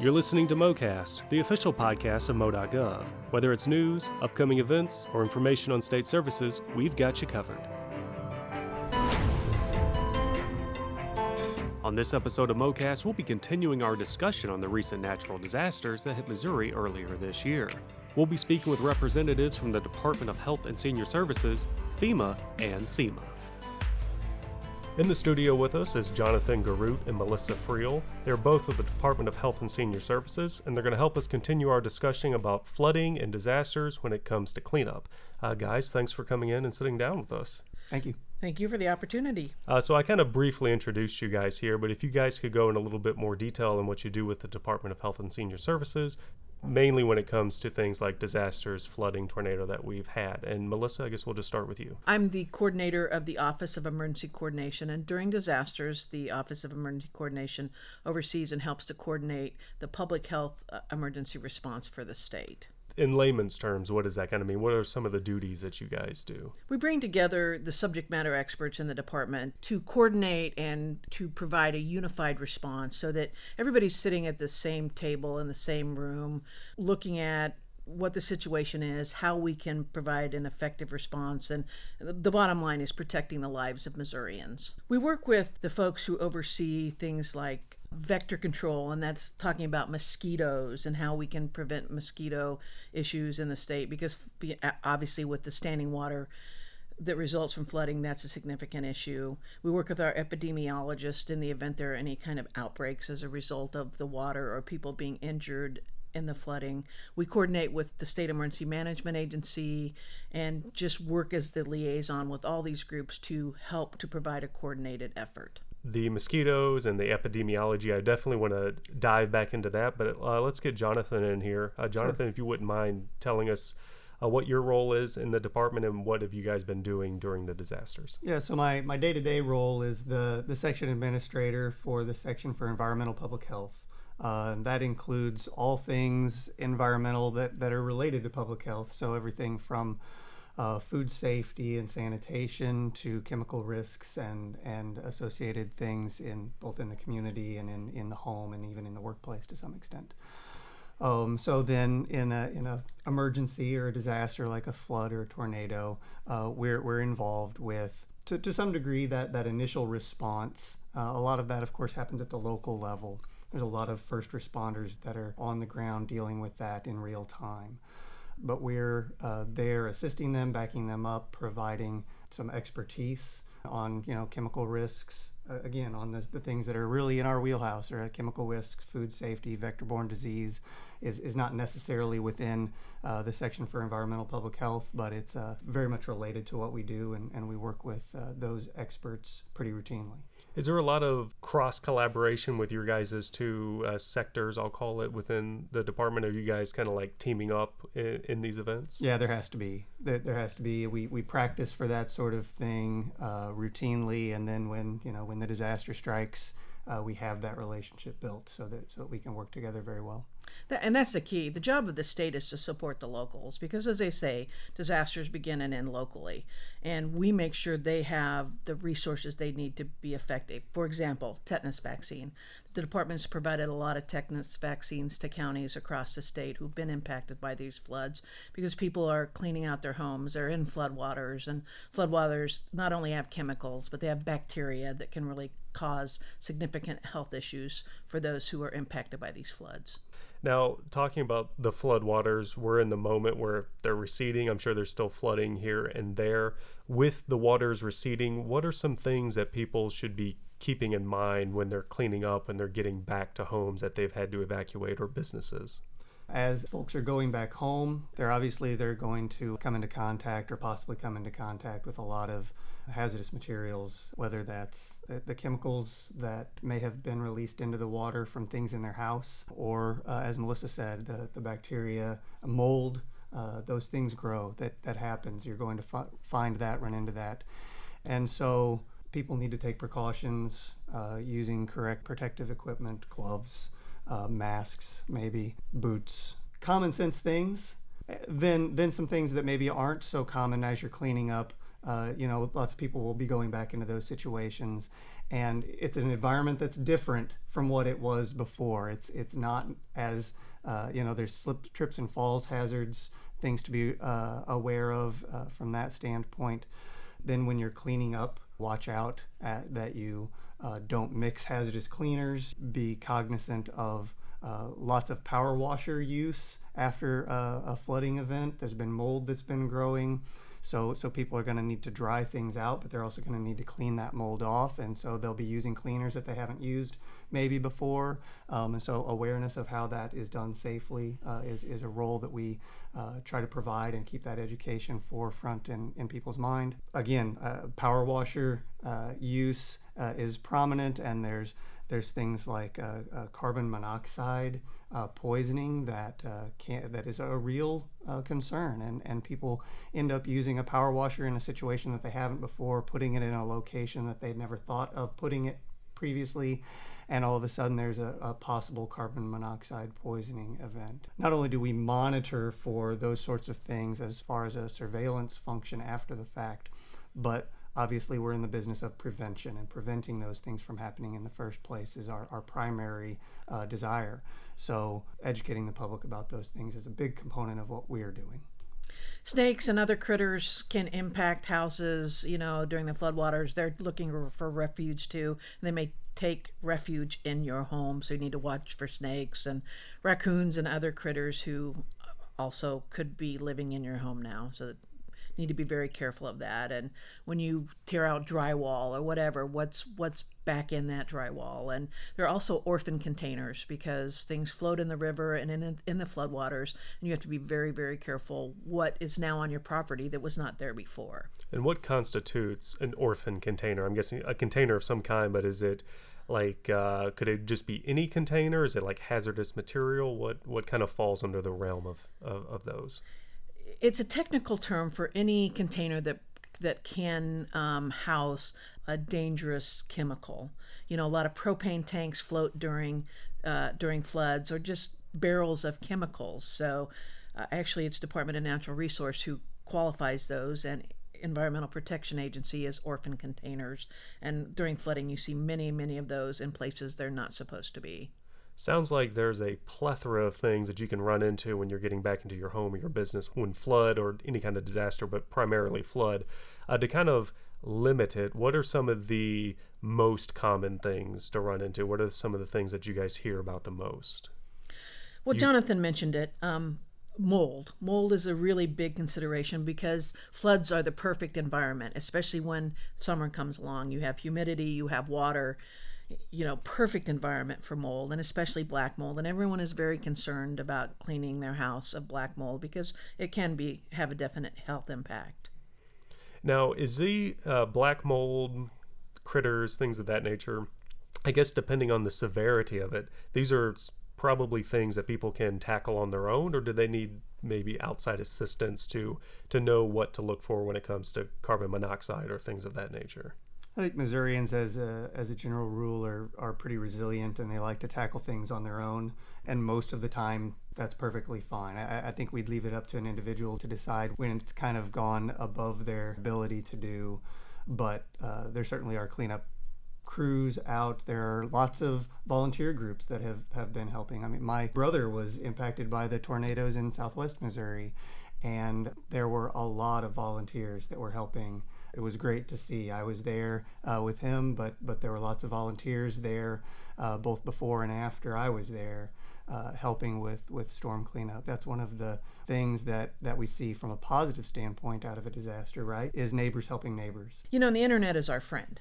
You're listening to MoCast, the official podcast of Mo.gov. Whether it's news, upcoming events, or information on state services, we've got you covered. On this episode of MoCast, we'll be continuing our discussion on the recent natural disasters that hit Missouri earlier this year. We'll be speaking with representatives from the Department of Health and Senior Services, FEMA, and SEMA. In the studio with us is Jonathan Garut and Melissa Friel. They're both with the Department of Health and Senior Services, and they're going to help us continue our discussion about flooding and disasters when it comes to cleanup. Uh, guys, thanks for coming in and sitting down with us. Thank you. Thank you for the opportunity. Uh, so, I kind of briefly introduced you guys here, but if you guys could go in a little bit more detail on what you do with the Department of Health and Senior Services, mainly when it comes to things like disasters, flooding, tornado that we've had. And Melissa, I guess we'll just start with you. I'm the coordinator of the Office of Emergency Coordination, and during disasters, the Office of Emergency Coordination oversees and helps to coordinate the public health uh, emergency response for the state in layman's terms, what does that kind of mean? What are some of the duties that you guys do? We bring together the subject matter experts in the department to coordinate and to provide a unified response so that everybody's sitting at the same table in the same room looking at what the situation is, how we can provide an effective response, and the bottom line is protecting the lives of Missourians. We work with the folks who oversee things like vector control, and that's talking about mosquitoes and how we can prevent mosquito issues in the state because obviously, with the standing water that results from flooding, that's a significant issue. We work with our epidemiologist in the event there are any kind of outbreaks as a result of the water or people being injured in the flooding. We coordinate with the State Emergency Management Agency and just work as the liaison with all these groups to help to provide a coordinated effort the mosquitoes and the epidemiology. I definitely want to dive back into that, but uh, let's get Jonathan in here. Uh, Jonathan, sure. if you wouldn't mind telling us uh, what your role is in the department and what have you guys been doing during the disasters? Yeah, so my, my day-to-day role is the, the section administrator for the section for environmental public health. Uh, that includes all things environmental that, that are related to public health. So everything from uh, food safety and sanitation to chemical risks and, and associated things in both in the community and in, in the home and even in the workplace to some extent. Um, so then, in a in a emergency or a disaster like a flood or a tornado, uh, we're we're involved with to, to some degree that that initial response. Uh, a lot of that, of course, happens at the local level. There's a lot of first responders that are on the ground dealing with that in real time but we're uh, there assisting them, backing them up, providing some expertise on you know chemical risks. Uh, again, on the, the things that are really in our wheelhouse, or chemical risks, food safety, vector-borne disease, is, is not necessarily within uh, the section for environmental public health, but it's uh, very much related to what we do, and, and we work with uh, those experts pretty routinely. Is there a lot of cross collaboration with your guys' two uh, sectors, I'll call it, within the department? Are you guys kind of like teaming up in, in, these events? Yeah, there has to be. There, there, has to be. We, we practice for that sort of thing uh, routinely, and then when you know when the disaster strikes, uh, we have that relationship built so that so that we can work together very well. That, and that's the key. The job of the state is to support the locals because, as they say, disasters begin and end locally, and we make sure they have the resources they need to be effective. For example, tetanus vaccine. The department's provided a lot of tetanus vaccines to counties across the state who've been impacted by these floods because people are cleaning out their homes. They're in floodwaters, and floodwaters not only have chemicals, but they have bacteria that can really cause significant health issues for those who are impacted by these floods. Now, talking about the floodwaters, we're in the moment where they're receding. I'm sure there's still flooding here and there. With the waters receding, what are some things that people should be keeping in mind when they're cleaning up and they're getting back to homes that they've had to evacuate or businesses? As folks are going back home, they're obviously they're going to come into contact or possibly come into contact with a lot of hazardous materials, whether that's the, chemicals that may have been released into the water from things in their house, or uh, as Melissa said, the, the bacteria, mold, uh, those things grow. That, that happens. You're going to fi- find that, run into that. And so people need to take precautions uh, using correct protective equipment, gloves, uh, masks, maybe boots, common sense things. Then, then some things that maybe aren't so common as you're cleaning up uh, you know, lots of people will be going back into those situations, and it's an environment that's different from what it was before. It's it's not as uh, you know, there's slip, trips, and falls hazards, things to be uh, aware of uh, from that standpoint. Then when you're cleaning up, watch out at, that you uh, don't mix hazardous cleaners. Be cognizant of uh, lots of power washer use after a flooding event. There's been mold that's been growing. So, so people are going to need to dry things out, but they're also going to need to clean that mold off. And so they'll be using cleaners that they haven't used maybe before. Um, and so awareness of how that is done safely uh, is, is a role that we uh, try to provide and keep that education forefront in, in people's mind. Again, uh, power washer uh, use uh, is prominent, and there's there's things like uh, uh, carbon monoxide uh, poisoning that uh, can that is a real uh, concern, and and people end up using a power washer in a situation that they haven't before, putting it in a location that they'd never thought of putting it previously. And all of a sudden, there's a, a possible carbon monoxide poisoning event. Not only do we monitor for those sorts of things as far as a surveillance function after the fact, but obviously we're in the business of prevention and preventing those things from happening in the first place is our, our primary uh, desire. So educating the public about those things is a big component of what we are doing. Snakes and other critters can impact houses you know during the floodwaters. They're looking for refuge too. They may take refuge in your home so you need to watch for snakes and raccoons and other critters who also could be living in your home now so need to be very careful of that. And when you tear out drywall or whatever, what's what's back in that drywall? And there are also orphan containers because things float in the river and in in the floodwaters, and you have to be very very careful what is now on your property that was not there before. And what constitutes an orphan container? I'm guessing a container of some kind, but is it like uh, could it just be any container is it like hazardous material what what kind of falls under the realm of, of, of those it's a technical term for any container that that can um, house a dangerous chemical. You know, a lot of propane tanks float during uh, during floods, or just barrels of chemicals. So, uh, actually, it's Department of Natural Resource who qualifies those, and Environmental Protection Agency as orphan containers. And during flooding, you see many, many of those in places they're not supposed to be sounds like there's a plethora of things that you can run into when you're getting back into your home or your business when flood or any kind of disaster, but primarily flood. Uh, to kind of limit it, what are some of the most common things to run into? What are some of the things that you guys hear about the most? Well, you, Jonathan mentioned it. Um, mold. Mold is a really big consideration because floods are the perfect environment, especially when summer comes along. You have humidity, you have water you know, perfect environment for mold and especially black mold. And everyone is very concerned about cleaning their house of black mold because it can be have a definite health impact. Now, is the uh, black mold critters, things of that nature? I guess depending on the severity of it, these are probably things that people can tackle on their own, or do they need maybe outside assistance to to know what to look for when it comes to carbon monoxide or things of that nature? I think Missourians, as a, as a general rule, are, are pretty resilient and they like to tackle things on their own. And most of the time, that's perfectly fine. I, I think we'd leave it up to an individual to decide when it's kind of gone above their ability to do. But uh, there certainly are cleanup crews out. There are lots of volunteer groups that have, have been helping. I mean, my brother was impacted by the tornadoes in southwest Missouri, and there were a lot of volunteers that were helping it was great to see. I was there uh, with him, but but there were lots of volunteers there, uh, both before and after I was there, uh, helping with with storm cleanup. That's one of the things that that we see from a positive standpoint out of a disaster. Right? Is neighbors helping neighbors. You know, the internet is our friend.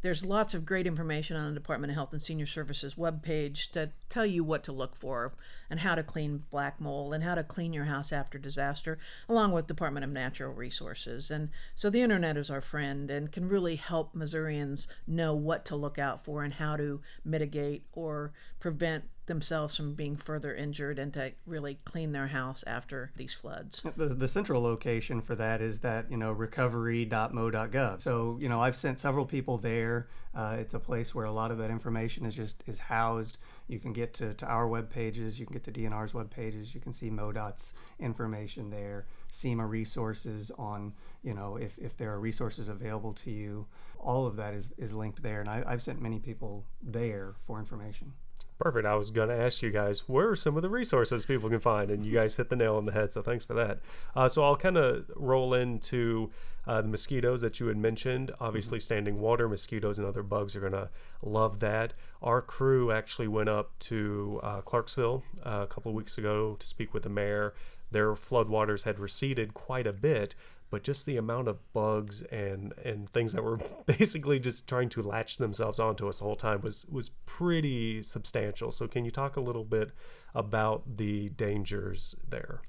There's lots of great information on the Department of Health and Senior Services webpage to tell you what to look for and how to clean black mold and how to clean your house after disaster, along with Department of Natural Resources. And so the internet is our friend and can really help Missourians know what to look out for and how to mitigate or prevent themselves from being further injured and to really clean their house after these floods. The, the central location for that is that, you know, recovery.mo.gov. So, you know, I've sent several people there. Uh, it's a place where a lot of that information is just is housed. You can get to, to our web pages, you can get to DNR's web pages, you can see MoDOT's information there, SEMA resources on, you know, if, if there are resources available to you. All of that is, is linked there. And I, I've sent many people there for information. Perfect. I was going to ask you guys where are some of the resources people can find, and you guys hit the nail on the head. So thanks for that. Uh, so I'll kind of roll into uh, the mosquitoes that you had mentioned. Obviously, mm-hmm. standing water mosquitoes and other bugs are going to love that. Our crew actually went up to uh, Clarksville uh, a couple of weeks ago to speak with the mayor. Their floodwaters had receded quite a bit, but just the amount of bugs and and things that were basically just trying to latch themselves onto us the whole time was was pretty substantial. So can you talk a little bit about the dangers there?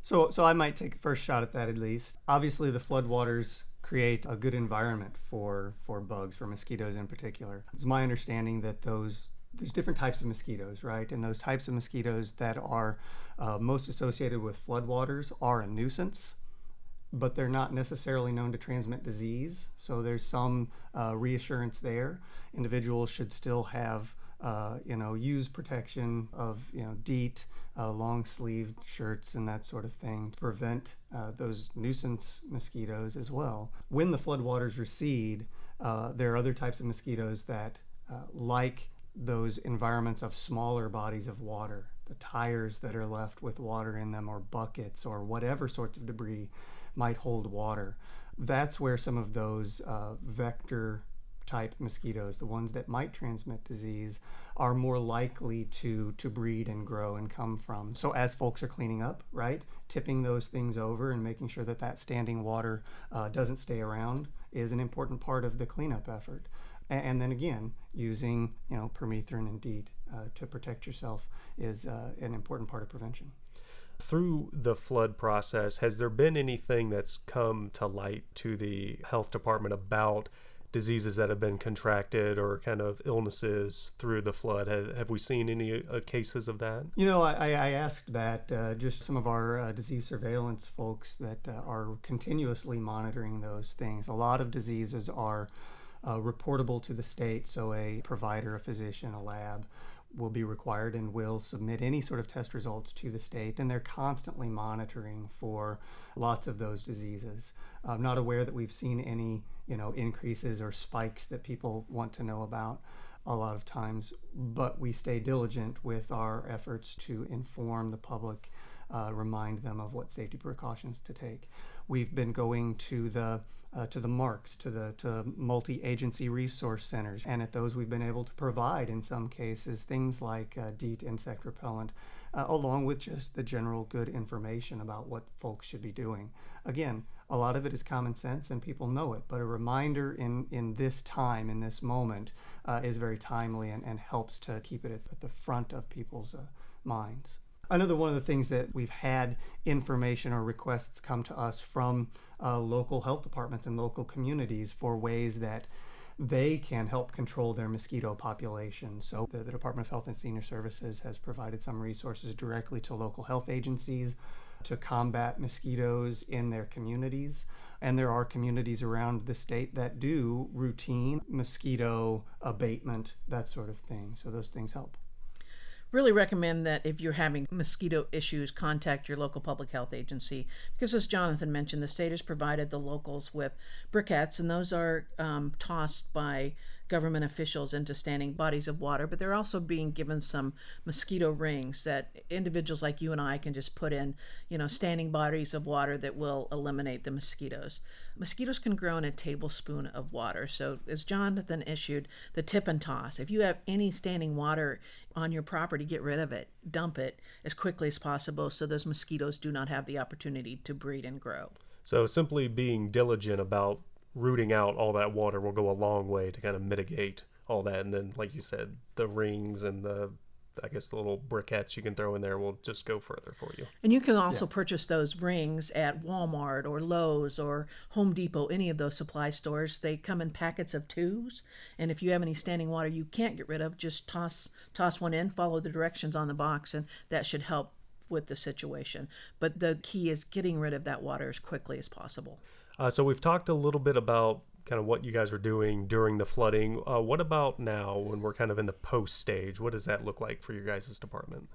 So so I might take a first shot at that at least. Obviously the floodwaters create a good environment for for bugs, for mosquitoes in particular. It's my understanding that those there's different types of mosquitoes, right? And those types of mosquitoes that are uh, most associated with floodwaters are a nuisance but they're not necessarily known to transmit disease. So there's some uh, reassurance there. Individuals should still have, uh, you know, use protection of, you know, DEET, uh, long sleeved shirts, and that sort of thing to prevent uh, those nuisance mosquitoes as well. When the floodwaters recede, uh, there are other types of mosquitoes that, uh, like those environments of smaller bodies of water, the tires that are left with water in them, or buckets, or whatever sorts of debris might hold water. That's where some of those uh, vector type mosquitoes, the ones that might transmit disease, are more likely to to breed and grow and come from. So as folks are cleaning up, right, tipping those things over and making sure that that standing water uh, doesn't stay around is an important part of the cleanup effort. And, and then again, using you know permethrin and DEET uh, to protect yourself is uh, an important part of prevention through the flood process, has there been anything that's come to light to the health department about diseases that have been contracted or kind of illnesses through the flood? Have, have we seen any uh, cases of that? You know, I, I asked that uh, just some of our uh, disease surveillance folks that uh, are continuously monitoring those things. A lot of diseases are uh, reportable to the state, so a provider, a physician, a lab will be required and will submit any sort of test results to the state, and they're constantly monitoring for lots of those diseases. I'm not aware that we've seen any, you know, increases or spikes that people want to know about a lot of times, but we stay diligent with our efforts to inform the public, uh, remind them of what safety precautions to take. We've been going to the uh, to the MARCs, to the to multi-agency resource centers, and at those we've been able to provide, in some cases, things like uh, DEET insect repellent, uh, along with just the general good information about what folks should be doing. Again, a lot of it is common sense, and people know it, but a reminder in in this time, in this moment, uh, is very timely and, and helps to keep it at, at the front of people's uh, minds. Another one of the things that we've had information or requests come to us from uh, local health departments and local communities for ways that they can help control their mosquito population. So, the, the, Department of Health and Senior Services has provided some resources directly to local health agencies to combat mosquitoes in their communities. And there are communities around the state that do routine mosquito abatement, that sort of thing. So, those things help really recommend that if you're having mosquito issues, contact your local public health agency. Because, as Jonathan mentioned, the state has provided the locals with briquettes, and those are um, tossed by government officials into standing bodies of water, but they're also being given some mosquito rings that individuals like you and I can just put in, you know, standing bodies of water that will eliminate the mosquitoes. Mosquitoes can grow in a tablespoon of water. So, as Jonathan issued, the tip and toss. If you have any standing water on your property, get rid of it, dump it as quickly as possible so those mosquitoes do not have the opportunity to breed and grow. So, simply being diligent about rooting out all that water will go a long way to kind of mitigate all that. And then, like you said, the rings and the I guess the little briquettes you can throw in there will just go further for you. And you can also yeah. purchase those rings at Walmart or Lowe's or Home Depot, any of those supply stores. They come in packets of twos, and if you have any standing water you can't get rid of, just toss toss one in, follow the directions on the box, and that should help with the situation. But the key is getting rid of that water as quickly as possible. Uh, so we've talked a little bit about kind of what you guys were doing during the flooding. Uh, what about now when we're kind of in the post stage? What does that look like for your guys' department?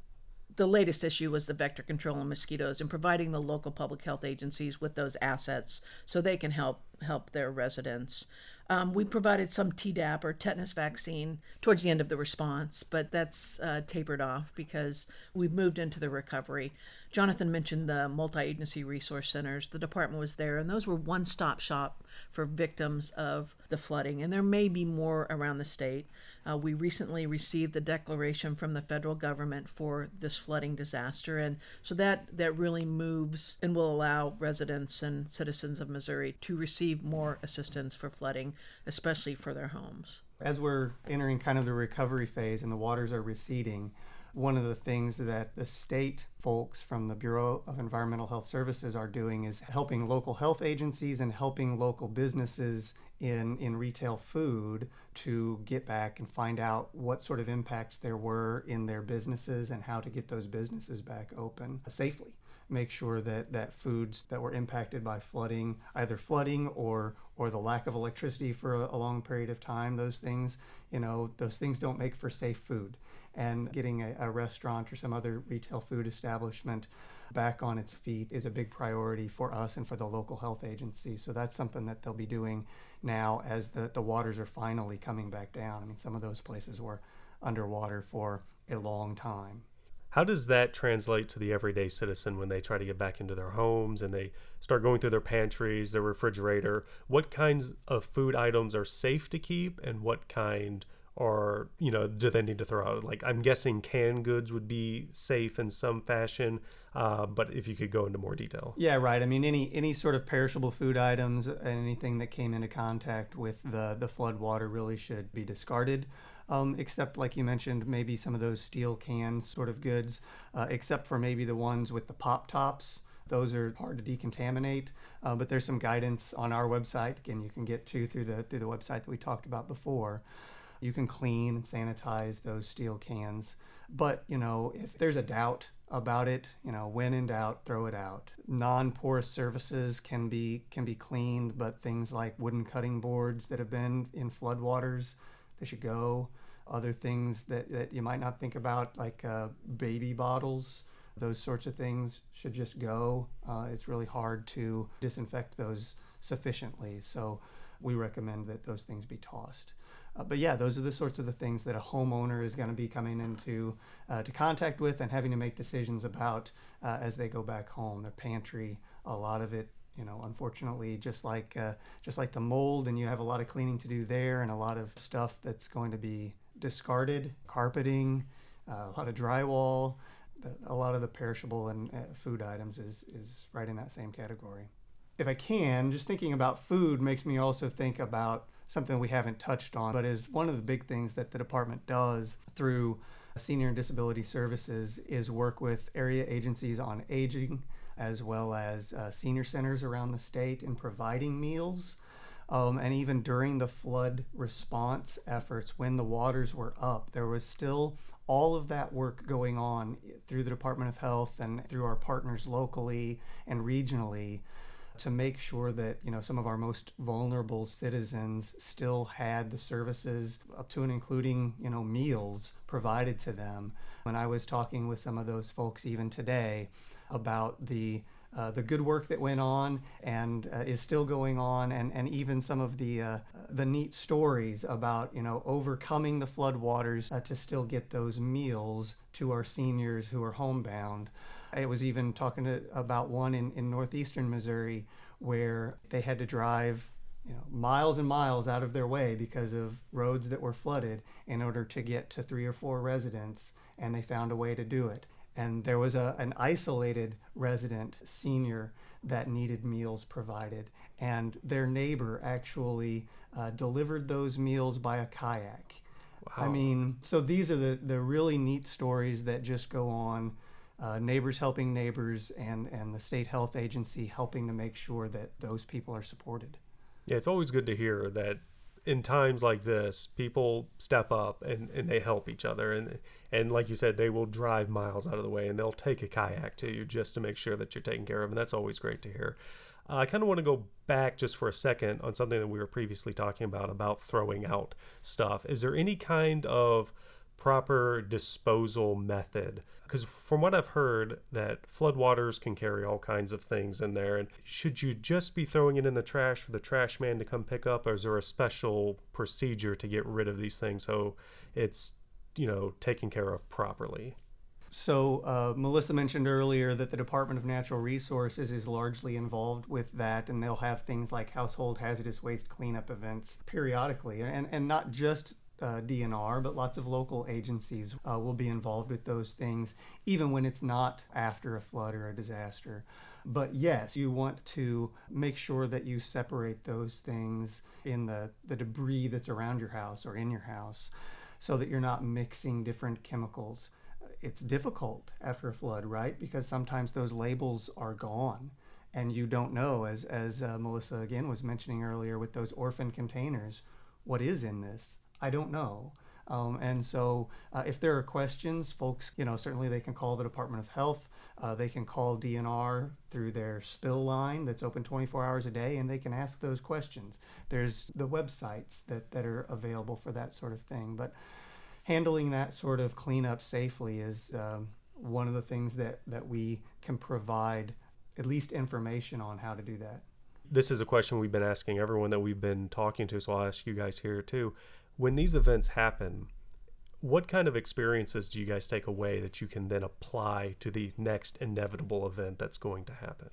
The latest issue was the vector control on mosquitoes and providing the local public health agencies with those assets so they can help help their residents. Um, we provided some Tdap or tetanus vaccine towards the end of the response, but that's uh, tapered off because we've moved into the recovery. Jonathan mentioned the multi agency resource centers. The department was there, and those were one stop shop for victims of the flooding, and there may be more around the state. Uh, we recently received the declaration from the federal government for this flooding disaster, and so that, that really moves and will allow residents and citizens of Missouri to receive more assistance for flooding, especially for their homes. As we're entering kind of the recovery phase and the waters are receding, one of the things that the state folks from the Bureau of Environmental Health Services are doing is helping local health agencies and helping local businesses in, in retail food to get back and find out what sort of impacts there were in their businesses and how to get those businesses back open safely make sure that, that foods that were impacted by flooding, either flooding or or the lack of electricity for a, a long period of time, those things, you know, those things don't make for safe food. And getting a, a restaurant or some other retail food establishment back on its feet is a big priority for us and for the local health agency. So that's something that they'll be doing now as the, the waters are finally coming back down. I mean, some of those places were underwater for a long time. How does that translate to the everyday citizen when they try to get back into their homes and they start going through their pantries, their refrigerator? What kinds of food items are safe to keep and what kind are, you know, do they need to throw out? Like, I'm guessing canned goods would be safe in some fashion, uh, but if you could go into more detail. Yeah, right. I mean, any any sort of perishable food items, and anything that came into contact with the, the flood water really should be discarded um, except like you mentioned, maybe some of those steel can sort of goods, uh, except for maybe the ones with the pop tops. Those are hard to decontaminate, uh, but there's some guidance on our website. Again, you can get to through the through the website that we talked about before. You can clean and sanitize those steel cans. But you know, if there's a doubt about it, you know, when in doubt, throw it out. Non-porous surfaces can be can be cleaned, but things like wooden cutting boards that have been in floodwaters, they should go. Other things that, that you might not think about, like uh, baby bottles, those sorts of things should just go. Uh, it's really hard to disinfect those sufficiently. So we recommend that those things be tossed. Uh, but yeah, those are the sorts of the things that a homeowner is going to be coming into uh, to contact with and having to make decisions about uh, as they go back home. Their pantry, a lot of it you know unfortunately just like uh, just like the mold and you have a lot of cleaning to do there and a lot of stuff that's going to be discarded carpeting uh, a lot of drywall the, a lot of the perishable and uh, food items is is right in that same category if i can just thinking about food makes me also think about something we haven't touched on but is one of the big things that the department does through senior and disability services is work with area agencies on aging as well as uh, senior centers around the state in providing meals. Um, and even during the flood response efforts, when the waters were up, there was still all of that work going on through the Department of Health and through our partners locally and regionally to make sure that you know some of our most vulnerable citizens still had the services up to and including you know meals provided to them when i was talking with some of those folks even today about the uh, the good work that went on and uh, is still going on, and, and even some of the uh, the neat stories about you know overcoming the floodwaters uh, to still get those meals to our seniors who are homebound. I was even talking to, about one in, in northeastern Missouri where they had to drive you know, miles and miles out of their way because of roads that were flooded in order to get to three or four residents, and they found a way to do it and there was a, an isolated resident senior that needed meals provided and their neighbor actually uh, delivered those meals by a kayak I mean, so these are the, the really neat stories that just go on. Uh, neighbors helping neighbors and, and the state health agency helping to make sure that those people are supported. Yeah, it's always good to hear that in times like this, people step up and, and they help each other. And, and like you said, they will drive miles out of the way and they'll take a kayak to you just to make sure that you're taken care of. And that's always great to hear. Uh, I kind of want to go back just for a second on something that we were previously talking about about throwing out stuff. Is there any kind of proper disposal method. Because from what i've heard that floodwaters can carry all kinds of things in there and should you just be throwing it in the trash for the trash man to come pick up or is there a special procedure to get rid of these things so it's you know taken care of properly? So, uh, Melissa mentioned earlier that the Department of Natural Resources is largely involved with that, and they'll have things like household hazardous waste cleanup events periodically, and, and not just uh, DNR, but lots of local agencies uh, will be involved with those things, even when it's not after a flood or a disaster. But yes, you want to make sure that you separate those things in the, the debris that's around your house or in your house so that you're not mixing different chemicals it's difficult after a flood, right? Because sometimes those labels are gone and you don't know, as, as uh, Melissa again was mentioning earlier with those orphan containers, what is in this? I don't know. Um, and so, uh, if there are questions, folks, you know, certainly they can call the Department of Health. Uh, they can call DNR through their spill line that's open 24 hours a day, and they can ask those questions. There's the websites that, that are available for that sort of thing. But handling that sort of cleanup safely is um, one of the things that, that we can provide at least information on how to do that. This is a question we've been asking everyone that we've been talking to, so I'll ask you guys here too. When these events happen, what kind of experiences do you guys take away that you can then apply to the next inevitable event that's going to happen?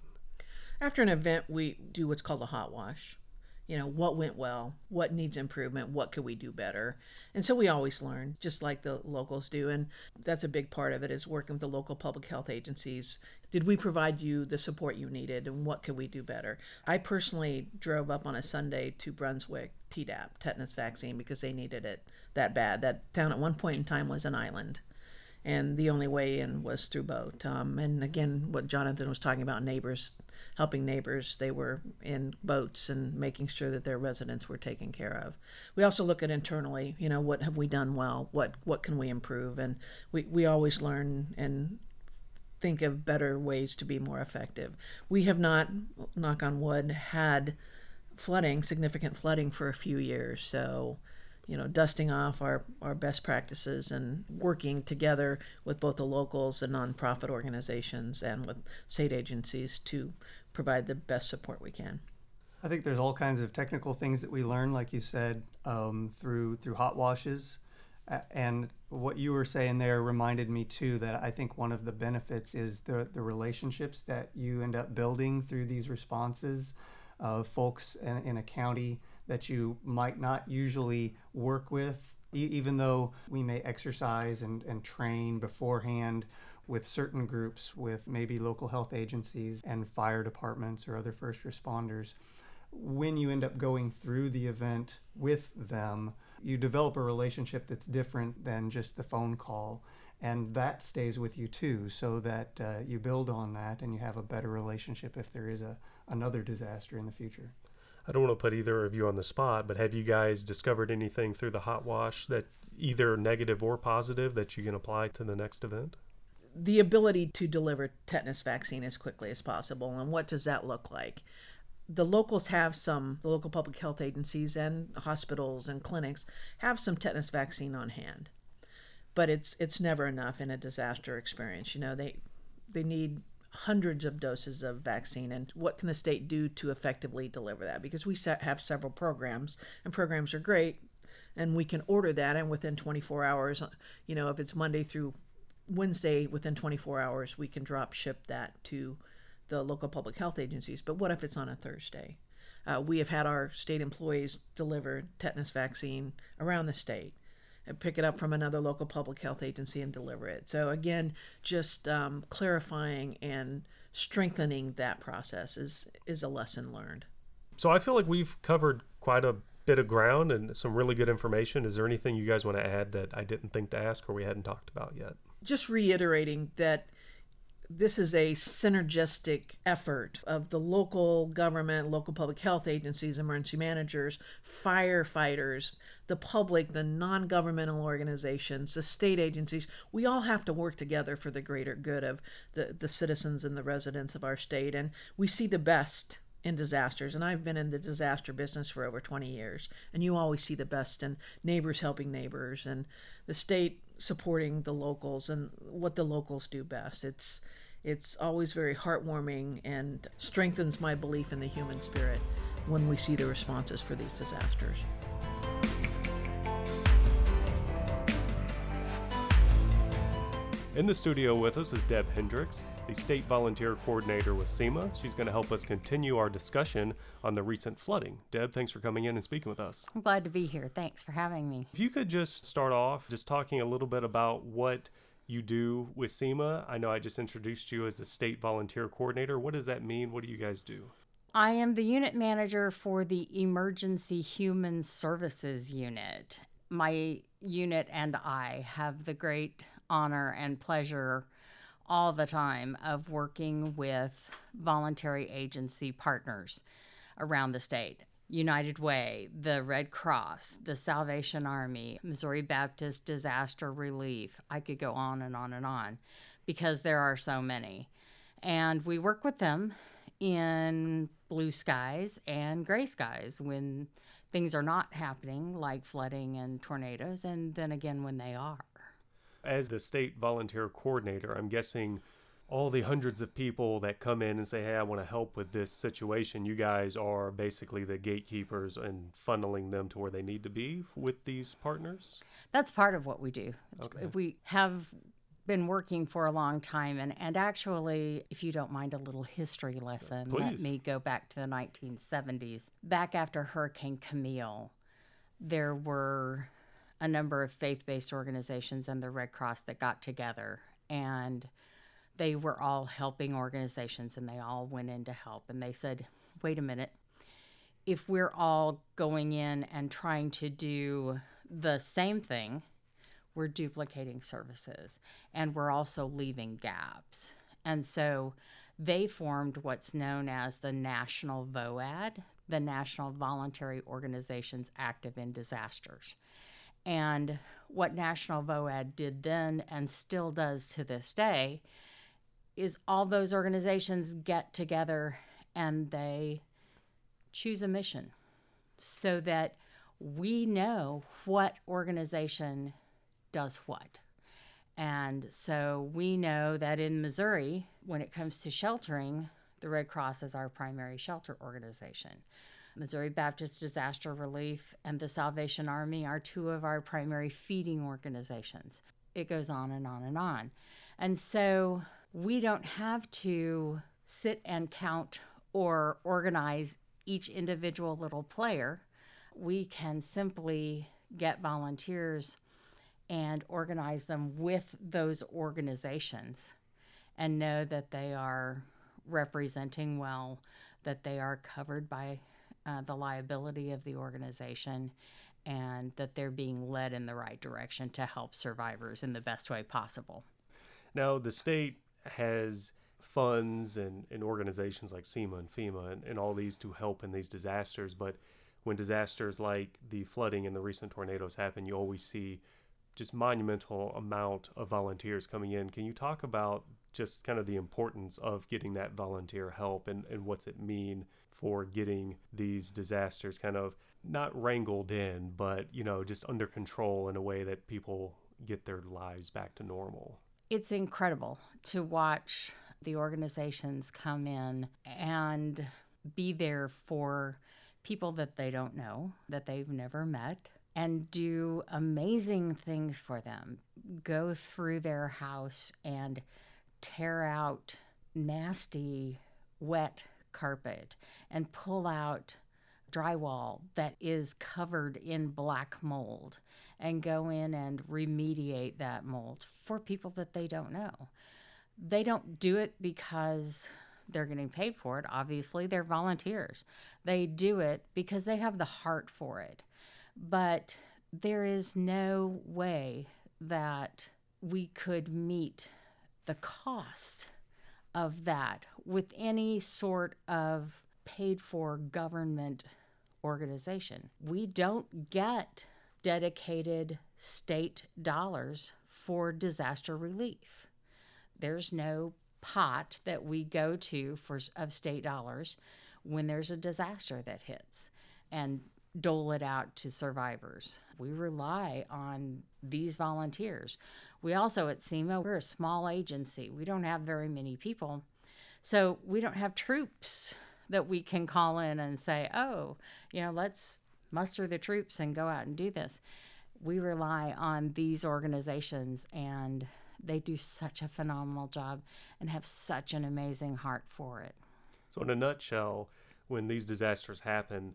After an event, we do what's called a hot wash. You know what went well what needs improvement what could we do better? And so we always learn just like the locals do. And that's a big part of it is working with the local public health agencies. Did we provide you the support you needed and what could we do better? I personally drove up on a sunday to brunswick tdap tetanus vaccine because they needed it that bad that town at one point in time was an island and the only way in was through boat. Um, and again, what Jonathan was talking about neighbors, helping neighbors, they were in boats and making sure that their residents were taken care of. We also look at internally, you know, what have we done well? What what can we improve? And we, we always learn and think of better ways to be more effective. We have not, knock on wood, had flooding, significant flooding for a few years. So you know, dusting off our, our best practices and working together with both the locals and nonprofit organizations and with state agencies to provide the best support we can. I think there's all kinds of technical things that we learn, like you said, um, through through hot washes. And what you were saying there reminded me too that I think one of the benefits is the the relationships that you end up building through these responses of folks in, in a county that you might not usually work with, even though we may exercise and, and train beforehand with certain groups, with maybe local health agencies and fire departments or other first responders. When you end up going through the event with them, you develop a relationship that's different than just the phone call. And that stays with you too, so that uh, you build on that and you have a better relationship if there is a, another disaster in the future. I don't want to put either of you on the spot, but have you guys discovered anything through the hot wash that either negative or positive that you can apply to the next event? The ability to deliver tetanus vaccine as quickly as possible. And what does that look like? The locals have some, the local public health agencies and hospitals and clinics have some tetanus vaccine on hand. But it's it's never enough in a disaster experience. You know, they they need hundreds of doses of vaccine and what can the state do to effectively deliver that? Because we have several programs and programs are great and we can order that and within 24 hours you know if it's monday through wednesday within 24 hours we can drop ship that to the local public health agencies. But what if it's on a thursday? Uh, we have had our state employees deliver tetanus vaccine around the state and pick it up from another local public health agency and deliver it. So, again, just um, clarifying and strengthening that process is, is a lesson learned. So, I feel like we've covered quite a bit of ground and some really good information. Is there anything you guys want to add that I didn't think to ask or we hadn't talked about yet? Just reiterating that this is a synergistic effort of the local government, local public health agencies, emergency managers, firefighters, the public, the non governmental organizations, the state agencies. We all have to work together for the greater good of the, the citizens and the residents of our state. And we see the best in disasters and I've been in the disaster business for over 20 years and you always see the best in neighbors helping neighbors and the state supporting the locals and what the locals do best. It's it's always very heartwarming and strengthens my belief in the human spirit when we see the responses for these disasters In the studio with us is Deb Hendricks, the State Volunteer Coordinator with SEMA. She's going to help us continue our discussion on the recent flooding. Deb, thanks for coming in and speaking with us. I'm glad to be here. Thanks for having me. If you could just start off just talking a little bit about what you do with SEMA. I know I just introduced you as the State Volunteer Coordinator. What does that mean? What do you guys do? I am the unit manager for the Emergency Human Services Unit. My unit and I have the great honor and pleasure all the time of working with voluntary agency partners around the state. United Way, the Red Cross, the Salvation Army, Missouri Baptist Disaster Relief. I could go on and on and on because there are so many. And we work with them in blue skies and gray skies when things are not happening, like flooding and tornadoes, and then again when they are as the state volunteer coordinator, I'm guessing all the hundreds of people that come in and say, Hey, I want to help with this situation, you guys are basically the gatekeepers and funneling them to where they need to be with these partners? That's part of what we do. Okay. We have been working for a long time and, and actually if you don't mind a little history lesson Please. let me go back to the 1970s back after hurricane camille there were a number of faith based organizations and the Red Cross that got together and they were all helping organizations and they all went in to help. And they said, wait a minute, if we're all going in and trying to do the same thing, we're duplicating services and we're also leaving gaps. And so they formed what's known as the National VOAD, the National Voluntary Organizations Active in Disasters. And what National VOAD did then and still does to this day is all those organizations get together and they choose a mission so that we know what organization does what. And so we know that in Missouri, when it comes to sheltering, the Red Cross is our primary shelter organization. Missouri Baptist Disaster Relief, and the Salvation Army are two of our primary feeding organizations. It goes on and on and on. And so we don't have to sit and count or organize each individual little player. We can simply get volunteers and organize them with those organizations and know that they are representing well, that they are covered by uh, the liability of the organization and that they're being led in the right direction to help survivors in the best way possible. Now, the state has funds and, and organizations like SEMA and FEMA and, and all these to help in these disasters, but when disasters like the flooding and the recent tornadoes happen, you always see just monumental amount of volunteers coming in. Can you talk about just kind of the importance of getting that volunteer help and, and what's it mean for getting these disasters kind of not wrangled in, but you know, just under control in a way that people get their lives back to normal. It's incredible to watch the organizations come in and be there for people that they don't know, that they've never met, and do amazing things for them. Go through their house and tear out nasty, wet carpet and pull out drywall that is covered in black mold and go in and remediate that mold for people that they don't know. They don't do it because they're getting paid for it. Obviously, they're volunteers. They do it because they have the heart for it. But there is no way that we could meet the cost of that with any sort of paid for government organization. We don't get dedicated state dollars for disaster relief. There's no pot that we go to for of state dollars when there's a disaster that hits and dole it out to survivors. We rely on these volunteers. We also at SEMA, we're a small agency. We don't have very many people. So we don't have troops that we can call in and say, oh, you know, let's muster the troops and go out and do this. We rely on these organizations and they do such a phenomenal job and have such an amazing heart for it. So, in a nutshell, when these disasters happen,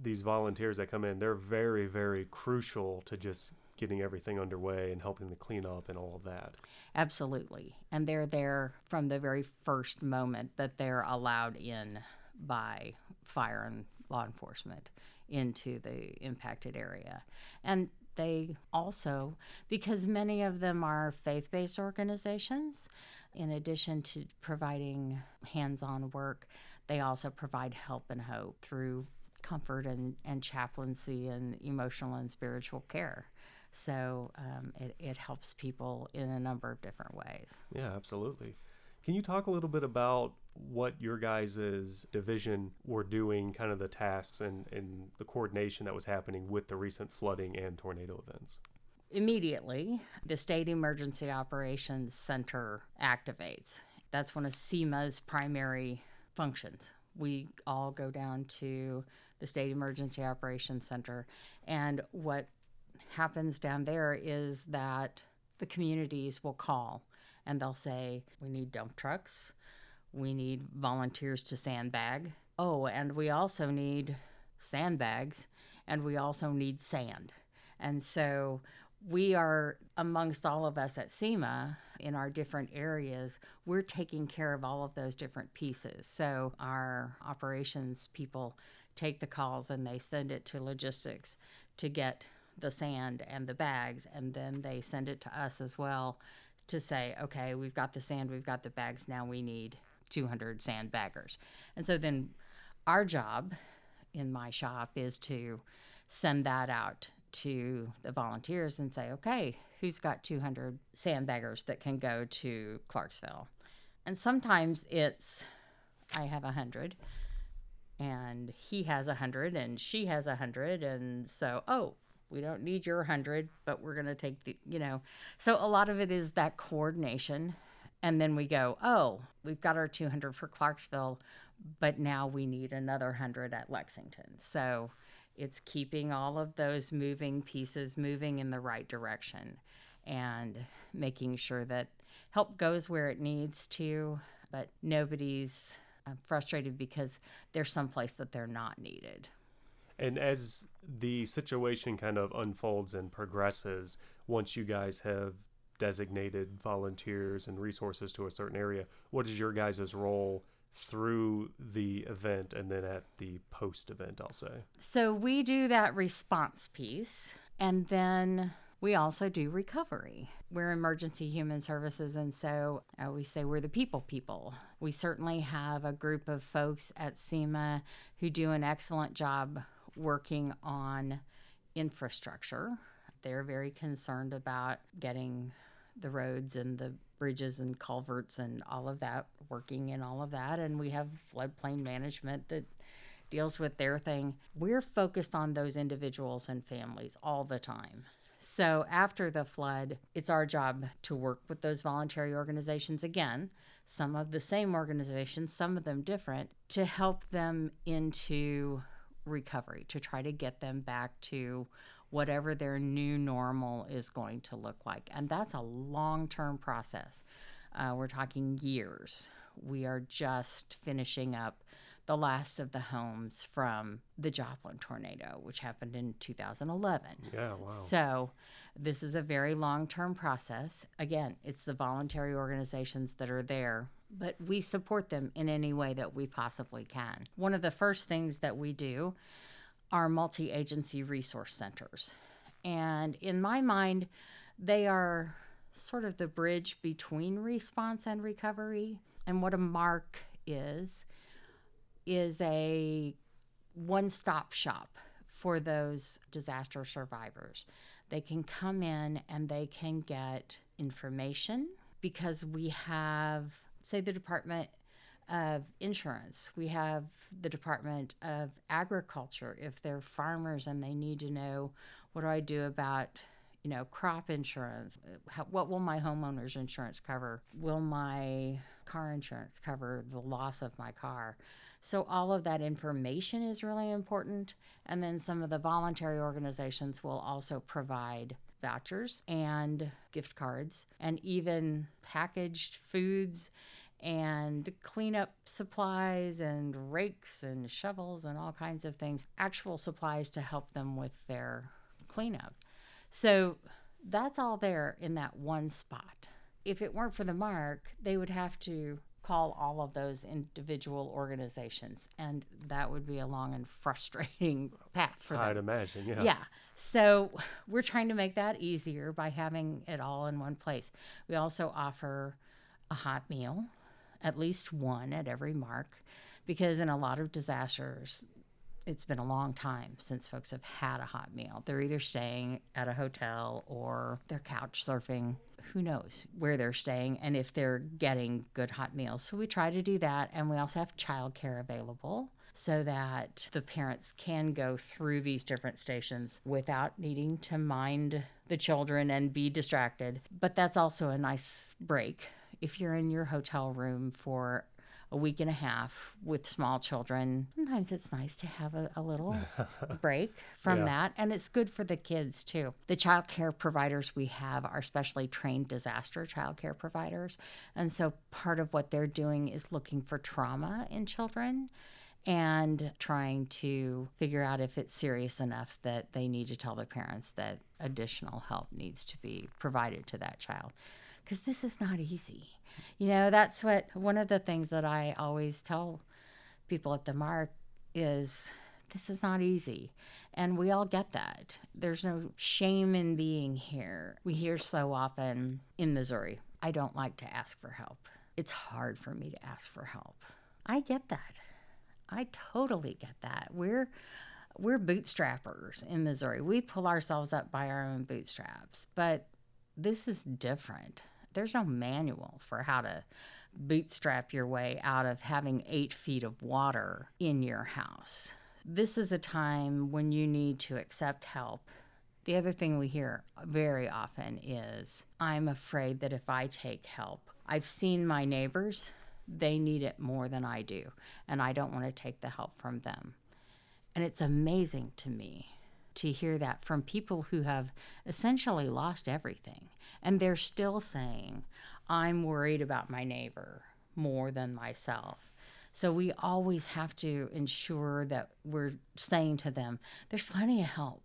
these volunteers that come in, they're very, very crucial to just getting everything underway and helping the cleanup and all of that. Absolutely. And they're there from the very first moment that they're allowed in by fire and law enforcement into the impacted area. And they also, because many of them are faith based organizations, in addition to providing hands on work, they also provide help and hope through comfort and, and chaplaincy and emotional and spiritual care. So um, it, it helps people in a number of different ways. Yeah, absolutely. Can you talk a little bit about what your guys' division were doing, kind of the tasks and, and the coordination that was happening with the recent flooding and tornado events? Immediately, the State Emergency Operations Center activates. That's one of SEMA's primary functions. We all go down to the State Emergency Operations Center, and what happens down there is that the communities will call and they'll say, We need dump trucks. We need volunteers to sandbag. Oh, and we also need sandbags and we also need sand. And so we are amongst all of us at SEMA in our different areas, we're taking care of all of those different pieces. So our operations people take the calls and they send it to logistics to get the sand and the bags, and then they send it to us as well to say, okay, we've got the sand, we've got the bags, now we need 200 sandbaggers. And so then our job in my shop is to send that out to the volunteers and say, okay, who's got 200 sandbaggers that can go to Clarksville? And sometimes it's, I have 100 and he has a 100 and she has a 100 and so oh we don't need your 100 but we're going to take the you know. So a lot of it is that coordination and then we go oh we've got our 200 for clarksville but now we need another 100 at lexington. So it's keeping all of those moving pieces moving in the right direction and making sure that help goes where it needs to but nobody's frustrated because there's someplace that they're not needed and as the situation kind of unfolds and progresses, once you guys have designated volunteers and resources to a certain area, what is your guys' role through the event and then at the post event, I'll say? So we do that response piece and then we also do recovery. We're emergency human services, and so I always say we're the people people. We certainly have a group of folks at SEMA who do an excellent job working on infrastructure. They're very concerned about getting the roads and the bridges and culverts and all of that working and all of that. And we have floodplain management that deals with their thing. We're focused on those individuals and families all the time. So after the flood, it's our job to work with those voluntary organizations again, some of the same organizations, some of them different, to help them into recovery to try to get them back to whatever their new normal is going to look like. And that's a long term process. Uh, we're talking years. We are just finishing up the last of the homes from the Joplin tornado, which happened in 2011. Yeah, wow. So, this is a very long term process. Again, it's the voluntary organizations that are there but we support them in any way that we possibly can. One of the first things that we do are multi agency resource centers. And in my mind, they are sort of the bridge between response and recovery. And what a MARC is, is a one stop shop for those disaster survivors. They can come in and they can get information because we have, say, the Department of Insurance, we have the Department of Agriculture. If they're farmers and they need to know what do I do about you know, crop insurance. How, what will my homeowner's insurance cover? Will my car insurance cover the loss of my car? So, all of that information is really important. And then some of the voluntary organizations will also provide vouchers and gift cards and even packaged foods and cleanup supplies and rakes and shovels and all kinds of things, actual supplies to help them with their cleanup. So that's all there in that one spot. If it weren't for the MARC, they would have to call all of those individual organizations, and that would be a long and frustrating path for them. I'd imagine, yeah. Yeah. So we're trying to make that easier by having it all in one place. We also offer a hot meal, at least one at every MARC, because in a lot of disasters, it's been a long time since folks have had a hot meal. They're either staying at a hotel or they're couch surfing. Who knows where they're staying and if they're getting good hot meals. So we try to do that. And we also have childcare available so that the parents can go through these different stations without needing to mind the children and be distracted. But that's also a nice break. If you're in your hotel room for a week and a half with small children, sometimes it's nice to have a, a little break from Yeah. that. And it's good for the kids too. The child care providers we have are specially trained disaster child care providers. And so part of what they're doing is looking for trauma in children and trying to figure out if it's serious enough that they need to tell their parents that additional help needs to be provided to that child. Because this is not easy. You know, that's what one of the things that I always tell people at the MARC is this is not easy. And we all get that. There's no shame in being here. We hear so often in Missouri, I don't like to ask for help. It's hard for me to ask for help. I get that. I totally get that. We're we're bootstrappers in Missouri. We pull ourselves up by our own bootstraps. But this is different. There's no manual for how to bootstrap your way out of having eight feet of water in your house. This is a time when you need to accept help. The other thing we hear very often is I'm afraid that if I take help, I've seen my neighbors, they need it more than I do, and I don't want to take the help from them. And it's amazing to me to hear that from people who have essentially lost everything. And they're still saying, I'm worried about my neighbor more than myself. So we always have to ensure that we're saying to them, there's plenty of help.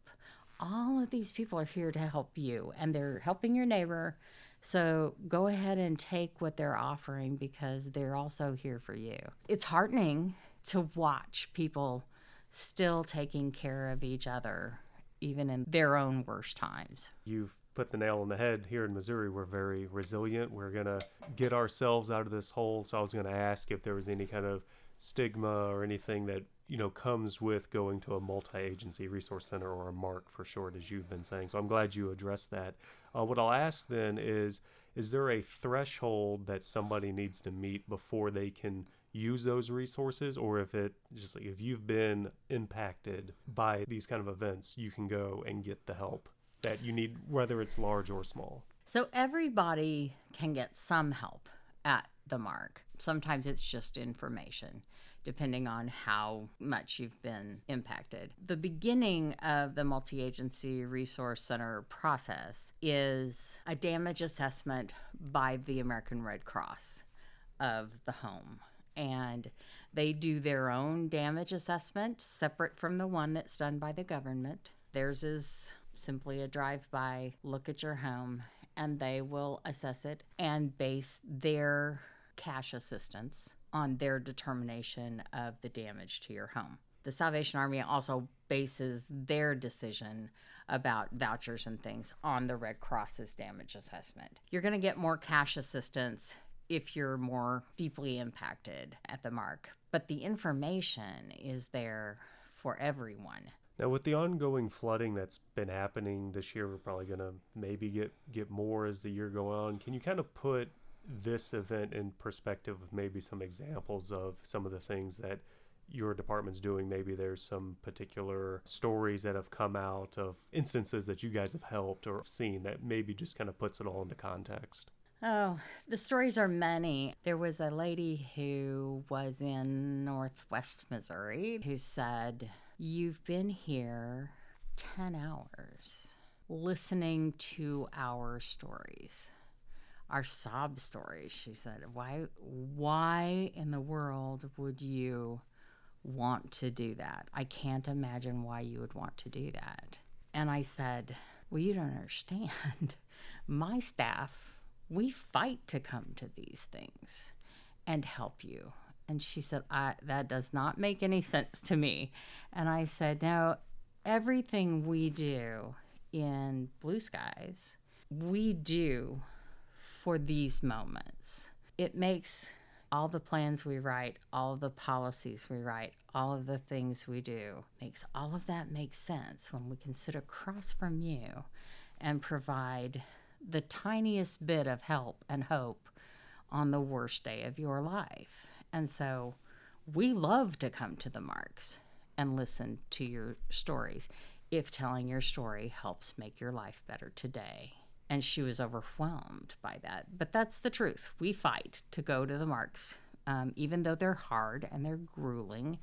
All of these people are here to help you, and they're helping your neighbor. So go ahead and take what they're offering because they're also here for you. It's heartening to watch people still taking care of each other, even in their own worst times. You've put the nail on the head. Here in Missouri, we're very resilient. We're going to get ourselves out of this hole. So I was going to ask if there was any kind of stigma or anything that, you know, comes with going to a multi-agency resource center or a MARC for short, as you've been saying. So I'm glad you addressed that. Uh, what I'll ask then is, is there a threshold that somebody needs to meet before they can use those resources or if it just like if you've been impacted by these kind of events you can go and get the help that you need whether it's large or small So everybody can get some help at the MARC. Sometimes it's just information, depending on how much you've been impacted. The beginning of the multi agency resource center process is a damage assessment by the American Red Cross of the home. And they do their own damage assessment separate from the one that's done by the government. Theirs is simply a drive by look at your home and they will assess it and base their cash assistance on their determination of the damage to your home. The Salvation Army also bases their decision about vouchers and things on the Red Cross's damage assessment. You're going to get more cash assistance if you're more deeply impacted at the MARC, but the information is there for everyone. Now, with the ongoing flooding that's been happening this year, we're probably going to maybe get get more as the year go on. Can you kind of put this event in perspective of maybe some examples of some of the things that your department's doing? Maybe there's some particular stories that have come out of instances that you guys have helped or seen that maybe just kind of puts it all into context. Oh, the stories are many. There was a lady who was in Northwest Missouri who said You've been here 10 hours listening to our stories, our sob stories. She said, Why, why in the world would you want to do that? I can't imagine why you would want to do that. And I said, Well, you don't understand. My staff, we fight to come to these things and help you and she said, That does not make any sense to me. And I said, No, everything we do in Blue Skies, we do for these moments. It makes all the plans we write, all the policies we write, all of the things we do, makes all of that make sense when we can sit across from you and provide the tiniest bit of help and hope on the worst day of your life. And so we love to come to the MARCs and listen to your stories if telling your story helps make your life better today. And she was overwhelmed by that. But that's the truth. We fight to go to the MARCs, um, even though they're hard and they're grueling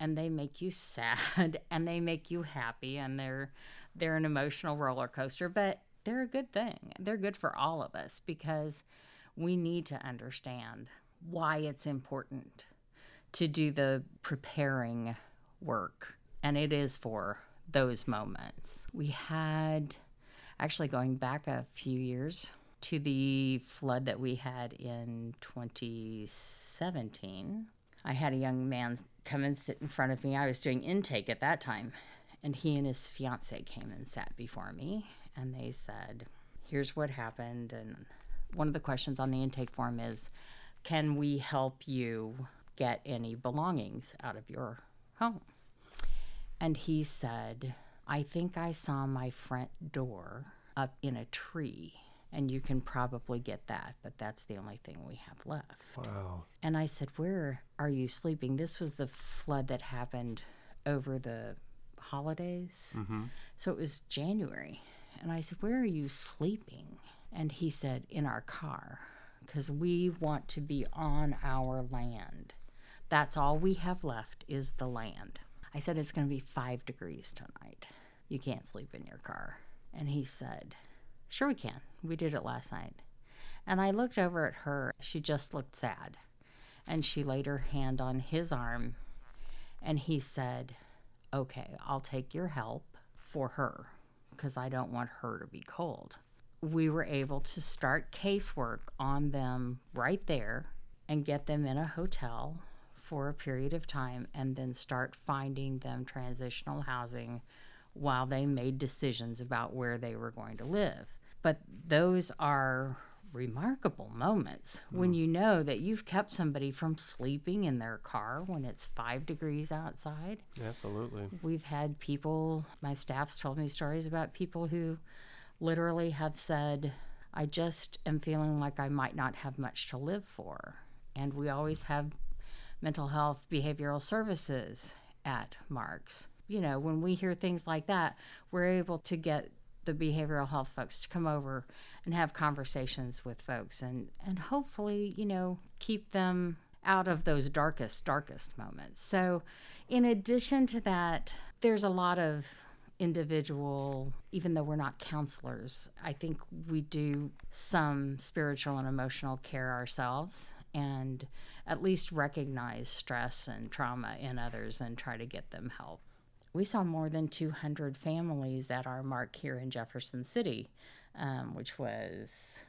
and they make you sad and they make you happy and they're they're an emotional roller coaster but they're a good thing they're good for all of us because we need to understand why it's important to do the preparing work. And it is for those moments. We had actually going back a few years to the flood that we had in 2017. I had a young man come and sit in front of me. I was doing intake at that time, and he and his fiance came and sat before me, and they said, Here's what happened. And one of the questions on the intake form is, can we help you get any belongings out of your home? And he said, I think I saw my front door up in a tree, and you can probably get that, but that's the only thing we have left. Wow. And I said, Where are you sleeping? This was the flood that happened over the holidays. Mm-hmm. So it was January. And I said, Where are you sleeping? And he said, In our car because we want to be on our land. That's all we have left is the land. I said, It's going to be five degrees tonight. You can't sleep in your car. And he said, Sure, we can. We did it last night. And I looked over at her. She just looked sad. And she laid her hand on his arm. And he said, Okay, I'll take your help for her because I don't want her to be cold we were able to start casework on them right there and get them in a hotel for a period of time and then start finding them transitional housing while they made decisions about where they were going to live. But those are remarkable moments mm. when you know that you've kept somebody from sleeping in their car when it's five degrees outside. Absolutely. We've had people, my staff's told me stories about people who literally have said, I just am feeling like I might not have much to live for. And we always have mental health behavioral services at MARCs. You know, when we hear things like that, we're able to get the behavioral health folks to come over and have conversations with folks and, and hopefully, you know, keep them out of those darkest, darkest moments. So, in addition to that, there's a lot of individual, even though we're not counselors, I think we do some spiritual and emotional care ourselves and at least recognize stress and trauma in others and try to get them help. We saw more than 200 families at our MARC here in Jefferson City, um, which was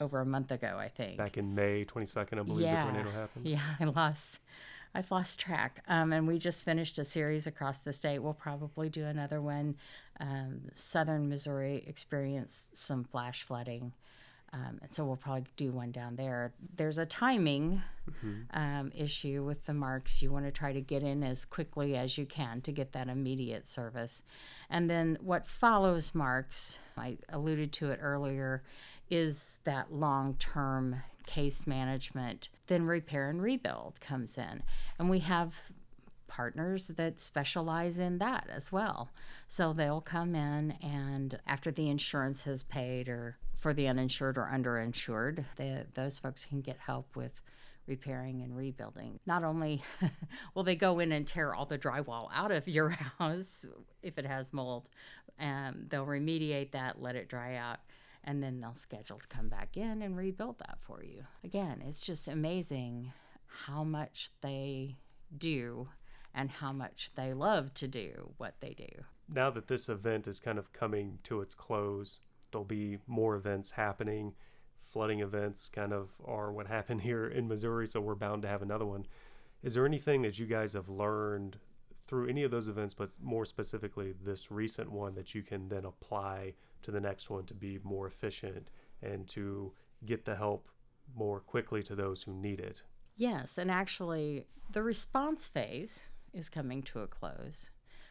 over a month ago, I think. back in May 22nd, I believe yeah, the tornado happened. Yeah, I lost. I've lost track. Um, and we just finished a series across the state. We'll probably do another one. Um, Southern Missouri experienced some flash flooding. Um, and so we'll probably do one down there. There's a timing um, issue with the MARCs. You want to try to get in as quickly as you can to get that immediate service. And then what follows MARCs, I alluded to it earlier, is that long term case management. Then repair and rebuild comes in. And we have partners that specialize in that as well. So they'll come in and after the insurance has paid or for the uninsured or underinsured, they, those folks can get help with repairing and rebuilding. Not only will they go in and tear all the drywall out of your house if it has mold, um, they'll remediate that, let it dry out, and then they'll schedule to come back in and rebuild that for you. Again, it's just amazing how much they do and how much they love to do what they do. Now that this event is kind of coming to its close, there'll be more events happening. Flooding events kind of are what happened here in Missouri, so we're bound to have another one. Is there anything that you guys have learned through any of those events, but more specifically this recent one, that you can then apply to the next one to be more efficient and to get the help more quickly to those who need it? Yes, and actually, the response phase is coming to a close.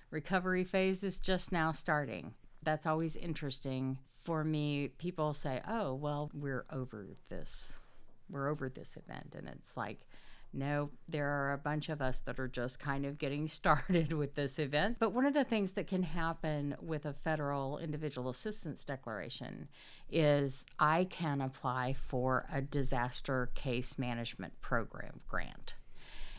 Recovery phase is just now starting. That's always interesting for me. People say, "Oh, well, we're over this. We're over this event." And it's like, no, there are a bunch of us that are just kind of getting started with this event. But one of the things that can happen with a federal individual assistance declaration is I can apply for a disaster case management program grant.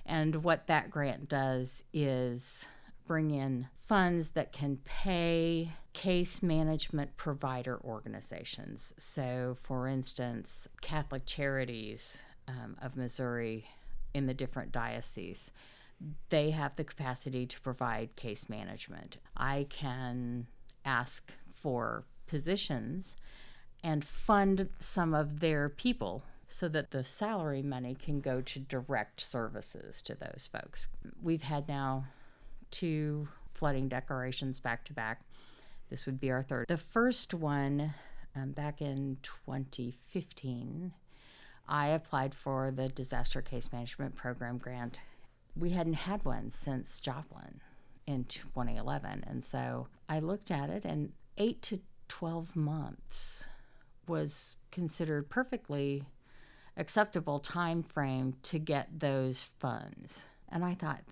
And what that grant does is bring in funds that can pay case management provider organizations. So, for instance, Catholic Charities um, of Missouri in the different dioceses, they have the capacity to provide case management. I can ask for positions and fund some of their people so that the salary money can go to direct services to those folks. We've had now two flooding declarations back to back. This would be our third. The first one um, back in 2015, I applied for the Disaster Case Management Program grant. We hadn't had one since Joplin in 2011. And so I looked at it, and eight to 12 months was considered perfectly acceptable time frame to get those funds. And I thought,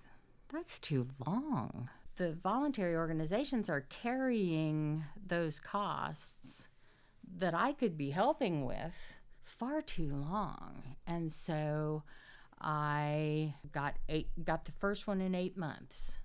that's too long. The voluntary organizations are carrying those costs that I could be helping with far too long. And so I got eight got the first one in 8 months.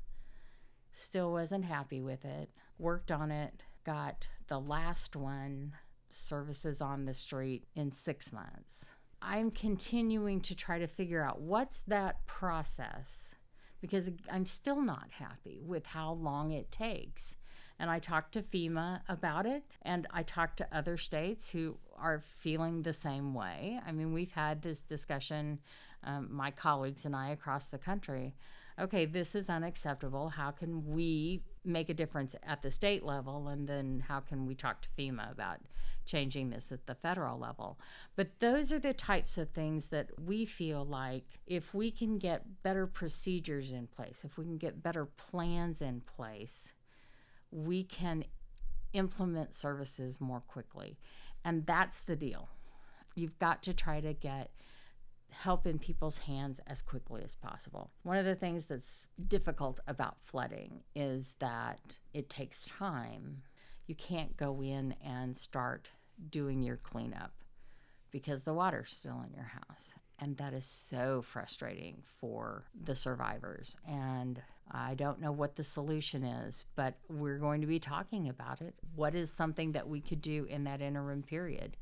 Still wasn't happy with it. Worked on it. Got the last one services on the street in 6 months. I'm continuing to try to figure out what's that process because I'm still not happy with how long it takes. And I talked to FEMA about it, and I talked to other states who are feeling the same way. I mean, we've had this discussion, um, my colleagues and I across the country. Okay, this is unacceptable. How can we make a difference at the state level? And then how can we talk to FEMA about changing this at the federal level? But those are the types of things that we feel like if we can get better procedures in place, if we can get better plans in place, we can implement services more quickly. And that's the deal. You've got to try to get help in people's hands as quickly as possible. One of the things that's difficult about flooding is that it takes time. You can't go in and start doing your cleanup because the water's still in your house. And that is so frustrating for the survivors. And I don't know what the solution is, but we're going to be talking about it. What is something that we could do in that interim period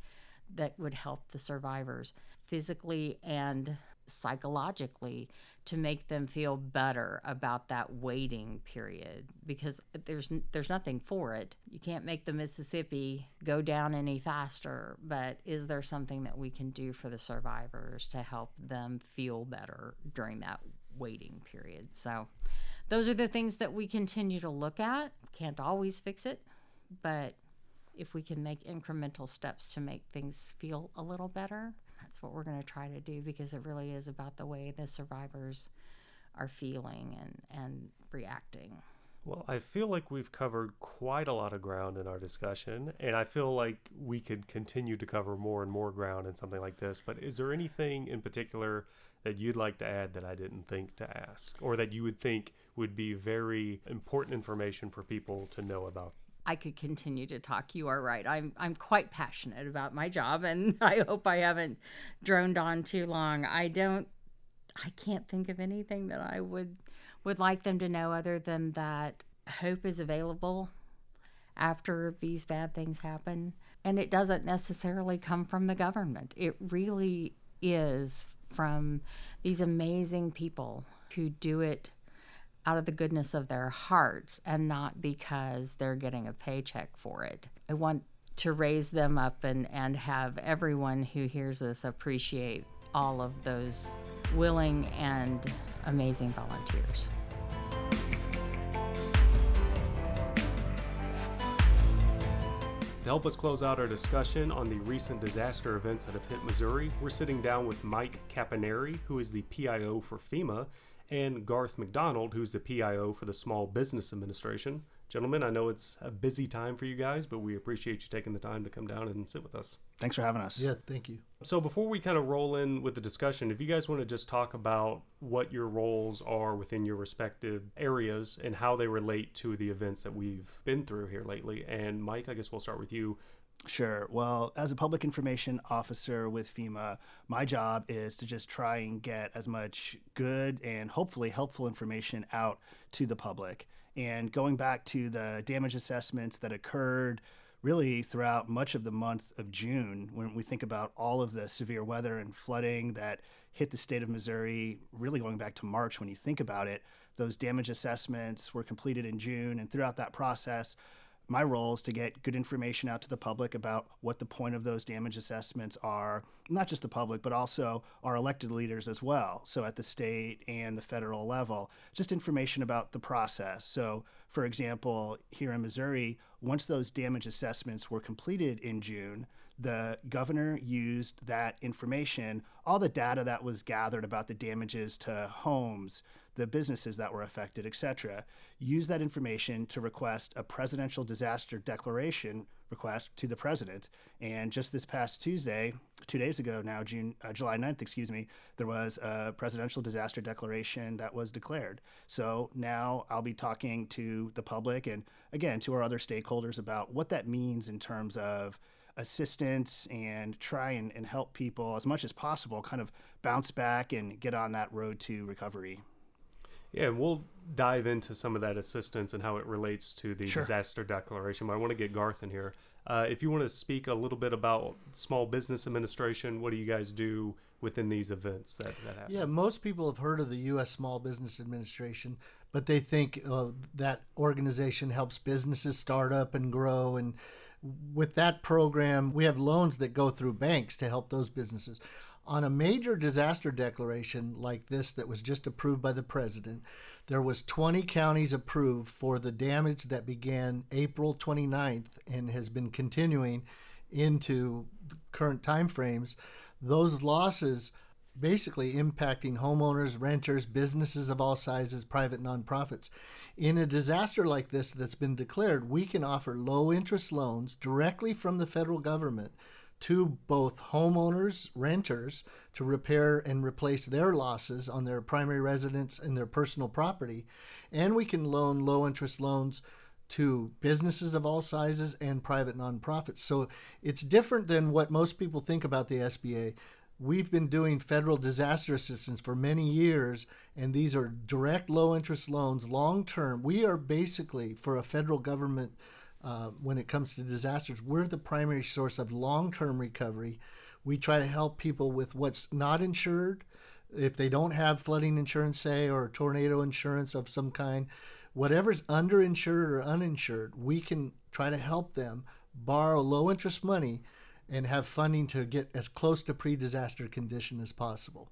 that would help the survivors physically and psychologically to make them feel better about that waiting period because there's there's nothing for it. You can't make the Mississippi go down any faster, but is there something that we can do for the survivors to help them feel better during that waiting period? So those are the things that we continue to look at. Can't always fix it, but if we can make incremental steps to make things feel a little better, that's what we're going to try to do because it really is about the way the survivors are feeling and, and reacting. Well, I feel like we've covered quite a lot of ground in our discussion, and I feel like we could continue to cover more and more ground in something like this. But is there anything in particular that you'd like to add that I didn't think to ask, or that you would think would be very important information for people to know about I could continue to talk. You are right. I'm I'm quite passionate about my job and I hope I haven't droned on too long. I don't I can't think of anything that I would would like them to know other than that hope is available after these bad things happen and it doesn't necessarily come from the government. It really is from these amazing people who do it out of the goodness of their hearts and not because they're getting a paycheck for it. I want to raise them up and, and have everyone who hears this appreciate all of those willing and amazing volunteers. Help us close out our discussion on the recent disaster events that have hit Missouri, we're sitting down with Mike Caponeri, who is the PIO for FEMA, and Garth McDonald, who's the PIO for the Small Business Administration. Gentlemen, I know it's a busy time for you guys, but we appreciate you taking the time to come down and sit with us. Thanks for having us. Yeah, thank you. So, before we kind of roll in with the discussion, if you guys want to just talk about what your roles are within your respective areas and how they relate to the events that we've been through here lately. And, Mike, I guess we'll start with you. Sure. Well, as a public information officer with FEMA, my job is to just try and get as much good and hopefully helpful information out to the public. And going back to the damage assessments that occurred really throughout much of the month of June, when we think about all of the severe weather and flooding that hit the state of Missouri, really going back to March when you think about it, those damage assessments were completed in June. And throughout that process, my role is to get good information out to the public about what the point of those damage assessments are, not just the public, but also our elected leaders as well. So at the state and the federal level, just information about the process. So, for example, here in Missouri, once those damage assessments were completed in June, the governor used that information, all the data that was gathered about the damages to homes, the businesses that were affected, etc., use that information to request a presidential disaster declaration request to the president. And just this past Tuesday, two days ago now, June, uh, July 9th, excuse me, there was a presidential disaster declaration that was declared. So now I'll be talking to the public and again to our other stakeholders about what that means in terms of assistance and try and, and help people as much as possible kind of bounce back and get on that road to recovery. Yeah, we'll dive into some of that assistance and how it relates to the sure. disaster declaration. But I want to get Garth in here. Uh, if you want to speak a little bit about Small Business Administration, what do you guys do within these events that, that happen? Yeah, most people have heard of the U.S. Small Business Administration, but they think uh, that organization helps businesses start up and grow. And with that program, we have loans that go through banks to help those businesses on a major disaster declaration like this that was just approved by the president there was 20 counties approved for the damage that began april 29th and has been continuing into current timeframes. Those losses basically impacting homeowners renters businesses of all sizes private nonprofits. In a disaster like this that's been declared we can offer low interest loans directly from the federal government to both homeowners, renters, to repair and replace their losses on their primary residence and their personal property. And we can loan low interest loans to businesses of all sizes and private nonprofits. So it's different than what most people think about the SBA. We've been doing federal disaster assistance for many years, and these are direct low interest loans, long term. We are basically, for a federal government uh, when it comes to disasters. We're the primary source of long term recovery. We try to help people with what's not insured, if they don't have flooding insurance, say, or tornado insurance of some kind, whatever's underinsured or uninsured, we can try to help them borrow low interest money and have funding to get as close to pre disaster condition as possible.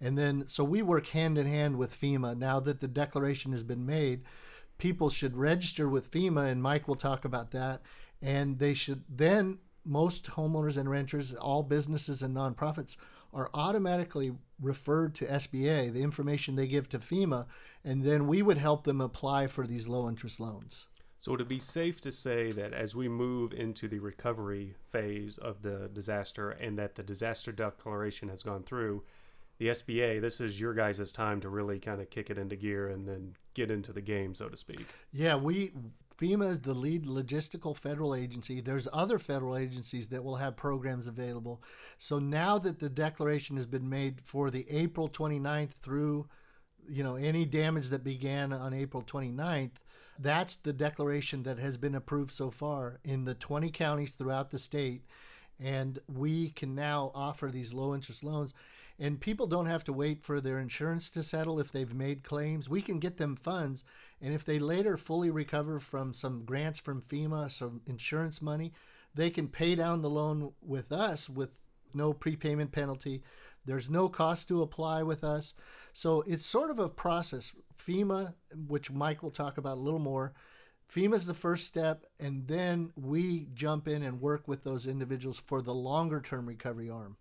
And then, so we work hand in hand with FEMA. Now that the declaration has been made, people should register with FEMA, and Mike will talk about that. And they should then, most homeowners and renters, all businesses and nonprofits, are automatically referred to SBA, the information they give to FEMA, and then we would help them apply for these low interest loans. So, would it be safe to say that as we move into the recovery phase of the disaster and that the disaster declaration has gone through, the SBA, this is your guys' time to really kind of kick it into gear and then get into the game, so to speak. Yeah, we FEMA is the lead logistical federal agency. There's other federal agencies that will have programs available. So now that the declaration has been made for the April 29th through you know any damage that began on April 29th, that's the declaration that has been approved so far in the 20 counties throughout the state and we can now offer these low interest loans and people don't have to wait for their insurance to settle if they've made claims. We can get them funds, and if they later fully recover from some grants from FEMA, some insurance money, they can pay down the loan with us with no prepayment penalty. There's no cost to apply with us. So it's sort of a process. FEMA, which Mike will talk about a little more, FEMA is the first step, and then we jump in and work with those individuals for the longer term recovery arm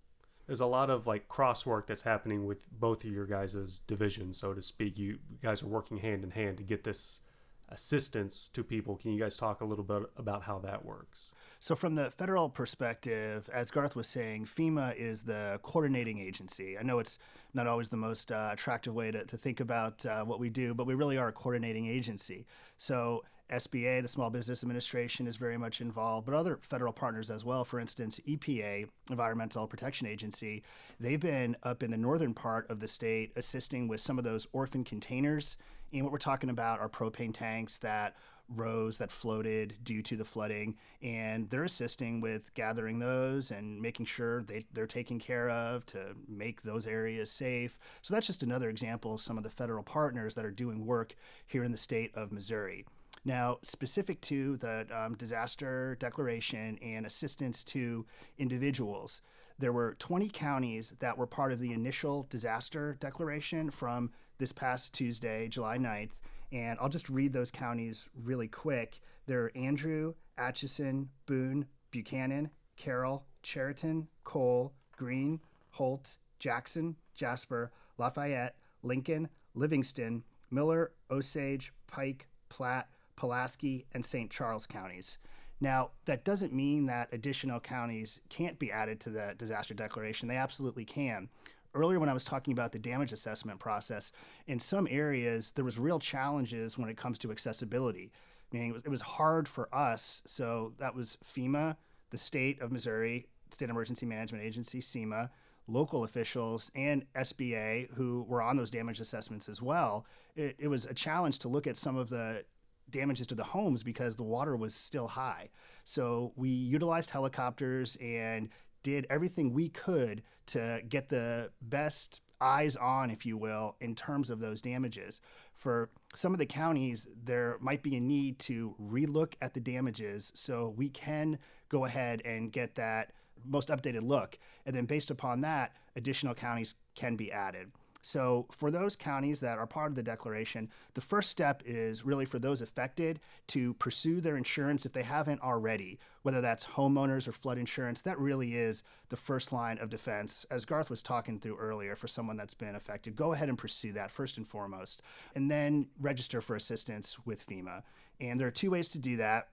there's a lot of like crosswork that's happening with both of your guys' divisions, so to speak. You guys are working hand in hand to get this assistance to people. Can you guys talk a little bit about how that works? So, from the federal perspective, as Garth was saying, FEMA is the coordinating agency. I know it's not always the most uh, attractive way to, to think about uh, what we do, but we really are a coordinating agency. So, SBA, the Small Business Administration, is very much involved, but other federal partners as well. For instance, EPA, Environmental Protection Agency, they've been up in the northern part of the state assisting with some of those orphan containers. And what we're talking about are propane tanks that rose that floated due to the flooding and they're assisting with gathering those and making sure they, they're taken care of to make those areas safe so that's just another example of some of the federal partners that are doing work here in the state of missouri now, specific to the um, disaster declaration and assistance to individuals, there were 20 counties that were part of the initial disaster declaration from this past Tuesday, July 9th. And I'll just read those counties really quick. They're Andrew, Atchison, Boone, Buchanan, Carroll, Chariton, Cole, Greene, Holt, Jackson, Jasper, Lafayette, Lincoln, Livingston, Miller, Osage, Pike, Platte, Pulaski, and St. Charles counties. Now, that doesn't mean that additional counties can't be added to the disaster declaration. They absolutely can. Earlier, when I was talking about the damage assessment process, in some areas there was real challenges when it comes to accessibility. Meaning, it was, it was hard for us. So that was FEMA, the state of Missouri, State Emergency Management Agency, SEMA, local officials, and SBA who were on those damage assessments as well. It, it was a challenge to look at some of the damages to the homes because the water was still high. So we utilized helicopters and did everything we could to get the best eyes on, if you will, in terms of those damages. For some of the counties, there might be a need to relook at the damages so we can go ahead and get that most updated look. And then based upon that, additional counties can be added. So, for those counties that are part of the declaration, the first step is really for those affected to pursue their insurance if they haven't already, whether that's homeowners or flood insurance. That really is the first line of defense. As Garth was talking through earlier, for someone that's been affected, go ahead and pursue that first and foremost, and then register for assistance with FEMA. And there are two ways to do that.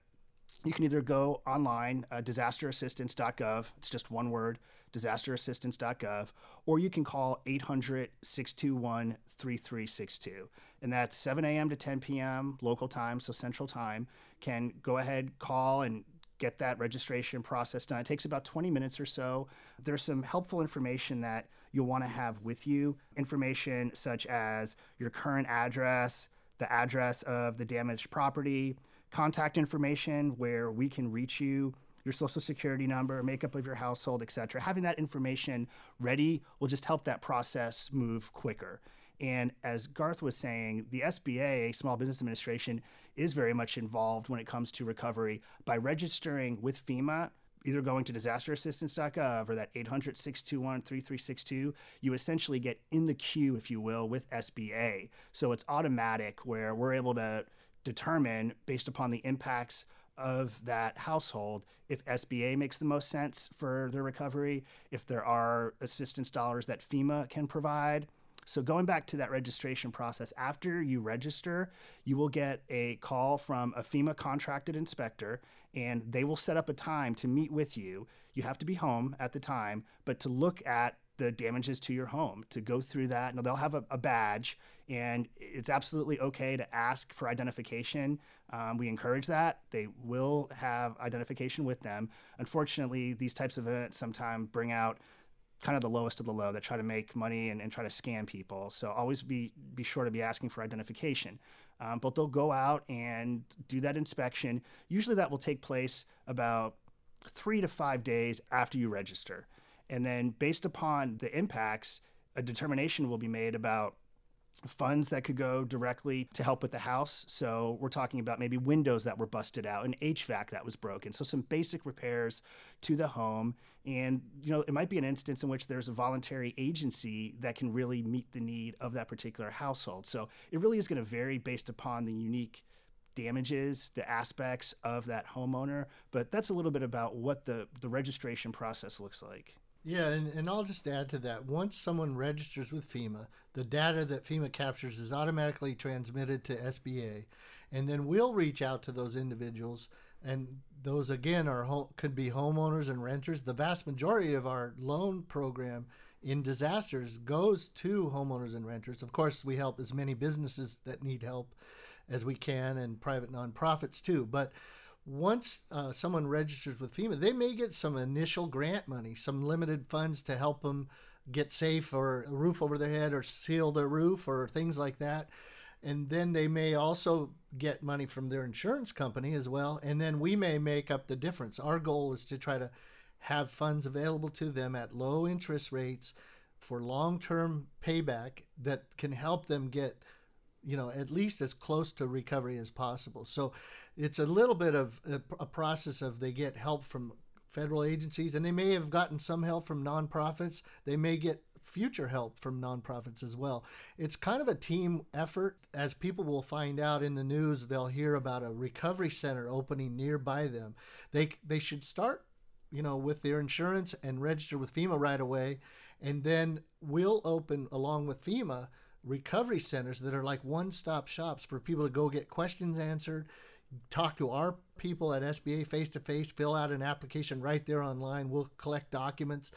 You can either go online, uh, disasterassistance.gov, it's just one word disasterassistance.gov, or you can call 800 621 3362. And that's 7 a.m. to 10 p.m. local time, so central time. Can go ahead, call, and get that registration process done. It takes about 20 minutes or so. There's some helpful information that you'll want to have with you information such as your current address, the address of the damaged property, contact information where we can reach you your social security number, makeup of your household, etc. Having that information ready will just help that process move quicker. And as Garth was saying, the SBA, Small Business Administration, is very much involved when it comes to recovery by registering with FEMA either going to disasterassistance.gov or that 800 621 3362, you essentially get in the queue, if you will, with SBA. So it's automatic where we're able to determine, based upon the impacts of that household, if SBA makes the most sense for their recovery, if there are assistance dollars that FEMA can provide. So, going back to that registration process, after you register, you will get a call from a FEMA contracted inspector, and they will set up a time to meet with you. You have to be home at the time, but to look at the damages to your home, to go through that. Now, they'll have a, a badge, and it's absolutely okay to ask for identification. Um, we encourage that. They will have identification with them. Unfortunately, these types of events sometimes bring out kind of the lowest of the low that try to make money and, and try to scam people. So always be be sure to be asking for identification. Um, but they'll go out and do that inspection. Usually that will take place about three to five days after you register. And then based upon the impacts, a determination will be made about funds that could go directly to help with the house. So we're talking about maybe windows that were busted out, an HVAC that was broken. So some basic repairs to the home. And, you know, it might be an instance in which there's a voluntary agency that can really meet the need of that particular household. So it really is going to vary based upon the unique damages, the aspects of that homeowner. But that's a little bit about what the, the registration process looks like. Yeah, and, and I'll just add to that. Once someone registers with FEMA, the data that FEMA captures is automatically transmitted to SBA, and then we'll reach out to those individuals. And those again are could be homeowners and renters. The vast majority of our loan program in disasters goes to homeowners and renters. Of course, we help as many businesses that need help as we can, and private nonprofits too. But once uh, someone registers with FEMA, they may get some initial grant money, some limited funds to help them get safe or a roof over their head or seal their roof or things like that. And then they may also get money from their insurance company as well. And then we may make up the difference. Our goal is to try to have funds available to them at low interest rates for long term payback that can help them get you know at least as close to recovery as possible. So it's a little bit of a, a, process of they get help from federal agencies and they may have gotten some help from nonprofits. They may get future help from nonprofits as well. It's kind of a team effort. As people will find out in the news they'll hear about a recovery center opening nearby them. They they should start you know with their insurance and register with FEMA right away and then we'll open along with FEMA recovery centers that are like one stop shops for people to go get questions answered, talk to our people at SBA face to face, fill out an application right there online. We'll collect documents.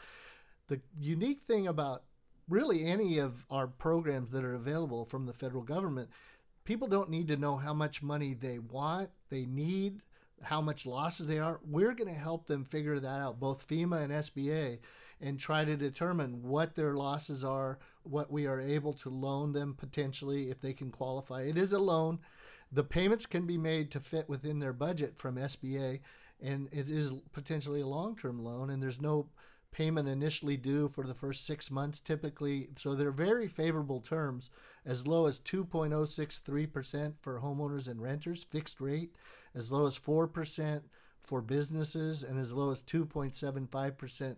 The unique thing about really any of our programs that are available from the federal government, people don't need to know how much money they want, they need, how much losses they are. We're going to help them figure that out, both FEMA and SBA, and try to determine what their losses are, what we are able to loan them potentially if they can qualify. It is a loan. The payments can be made to fit within their budget from SBA, and it is potentially a long term loan, and there's no payment initially due for the first six months typically. So they're very favorable terms, as low as 2.063% for homeowners and renters, fixed rate, as low as 4% for businesses, and as low as 2.75%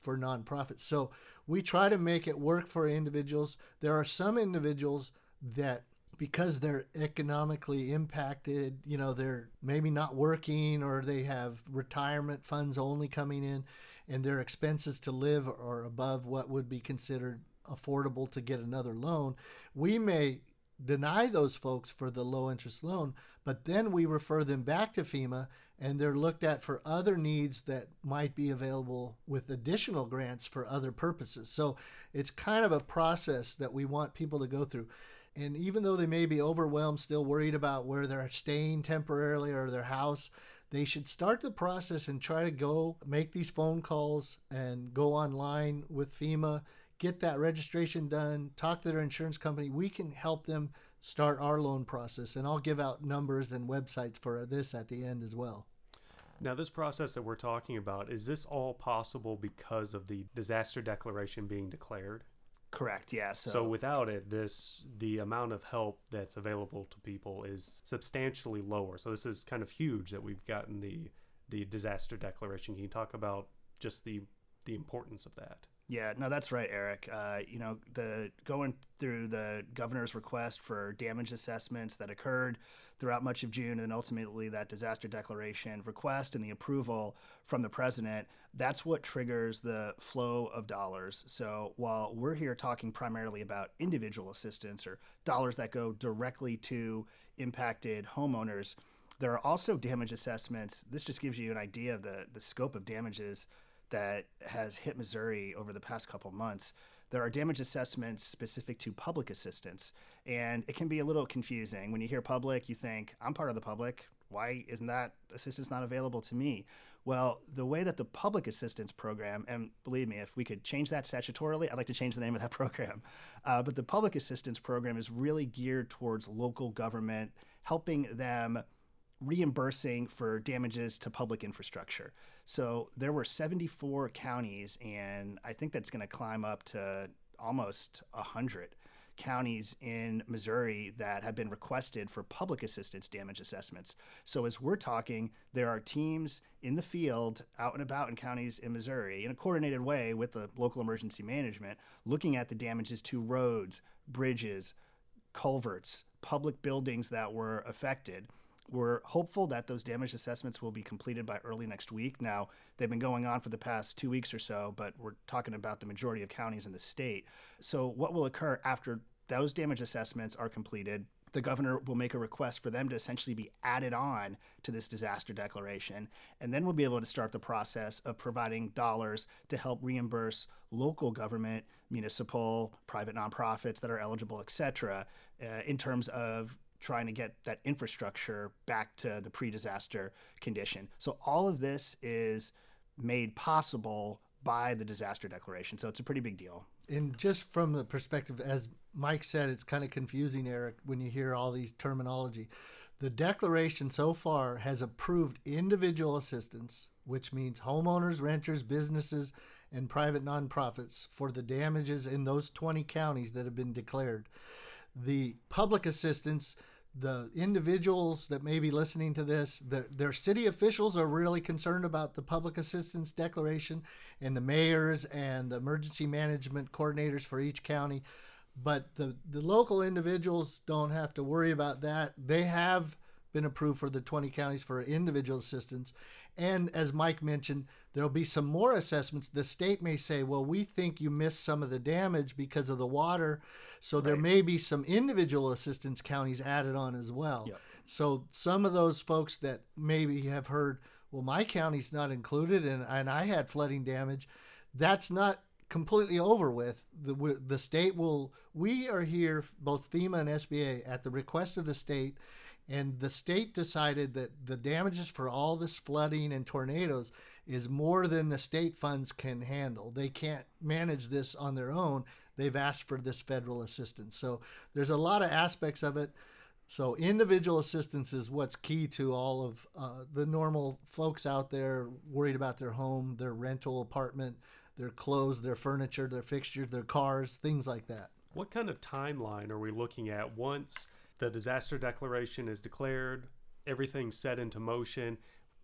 for nonprofits. So we try to make it work for individuals. There are some individuals that because they're economically impacted, you know, they're maybe not working or they have retirement funds only coming in and their expenses to live are above what would be considered affordable to get another loan. We may deny those folks for the low interest loan, but then we refer them back to FEMA and they're looked at for other needs that might be available with additional grants for other purposes. So it's kind of a process that we want people to go through. And even though they may be overwhelmed, still worried about where they're staying temporarily or their house, they should start the process and try to go make these phone calls and go online with FEMA, get that registration done, talk to their insurance company. We can help them start our loan process. And I'll give out numbers and websites for this at the end as well. Now, this process that we're talking about, is this all possible because of the disaster declaration being declared? Correct. Yeah. So, So without it, this the amount of help that's available to people is substantially lower. So this is kind of huge that we've gotten the the disaster declaration. Can you talk about just the the importance of that? Yeah, no, that's right, Eric. Uh, you know, the going through the governor's request for damage assessments that occurred throughout much of June, and ultimately that disaster declaration request and the approval from the president. That's what triggers the flow of dollars. So while we're here talking primarily about individual assistance or dollars that go directly to impacted homeowners, there are also damage assessments. This just gives you an idea of the the scope of damages that has hit Missouri over the past couple months. There are damage assessments specific to public assistance, and it can be a little confusing. When you hear public, you think, I'm part of the public. Why isn't that assistance not available to me? Well, the way that the public assistance program, and believe me, if we could change that statutorily, I'd like to change the name of that program. Uh, but the public assistance program is really geared towards local government, helping them reimbursing for damages to public infrastructure. So there were 74 counties, and I think that's going to climb up to almost 100 counties in Missouri that have been requested for public assistance damage assessments. So as we're talking, there are teams in the field out and about in counties in Missouri in a coordinated way with the local emergency management looking at the damages to roads, bridges, culverts, public buildings that were affected we're hopeful that those damage assessments will be completed by early next week. Now, they've been going on for the past two weeks or so, but we're talking about the majority of counties in the state. So, what will occur after those damage assessments are completed? The governor will make a request for them to essentially be added on to this disaster declaration. And then we'll be able to start the process of providing dollars to help reimburse local government, municipal, private nonprofits that are eligible, et cetera, uh, in terms of trying to get that infrastructure back to the pre disaster condition. So, all of this is made possible by the disaster declaration. So, it's a pretty big deal. And just from the perspective, as Mike said, it's kind of confusing, Eric, when you hear all these terminology. The declaration so far has approved individual assistance, which means homeowners, renters, businesses, and private nonprofits for the damages in those 20 counties that have been declared the public assistance, the individuals that may be listening to this, the, their city officials are really concerned about the public assistance declaration, and the mayors and the emergency management coordinators for each county. But the, the local individuals don't have to worry about that. They have been approved for the 20 counties for individual assistance. And as Mike mentioned, there'll be some more assessments. The state may say, well, we think you missed some of the damage because of the water. So right. there may be some individual assistance counties added on as well. Yep. So some of those folks that maybe have heard, well, my county's not included and, and I had flooding damage, that's not completely over with. The, the state will, we are here, both FEMA and SBA, at the request of the state and the state decided that the damages for all this flooding and tornadoes is more than the state funds can handle. They can't manage this on their own. They've asked for this federal assistance. So there's a lot of aspects of it. So individual assistance is what's key to all of uh, the normal folks out there worried about their home, their rental apartment, their clothes, their furniture, their fixtures, their cars, things like that. What kind of timeline are we looking at once the disaster declaration is declared, everything's set into motion.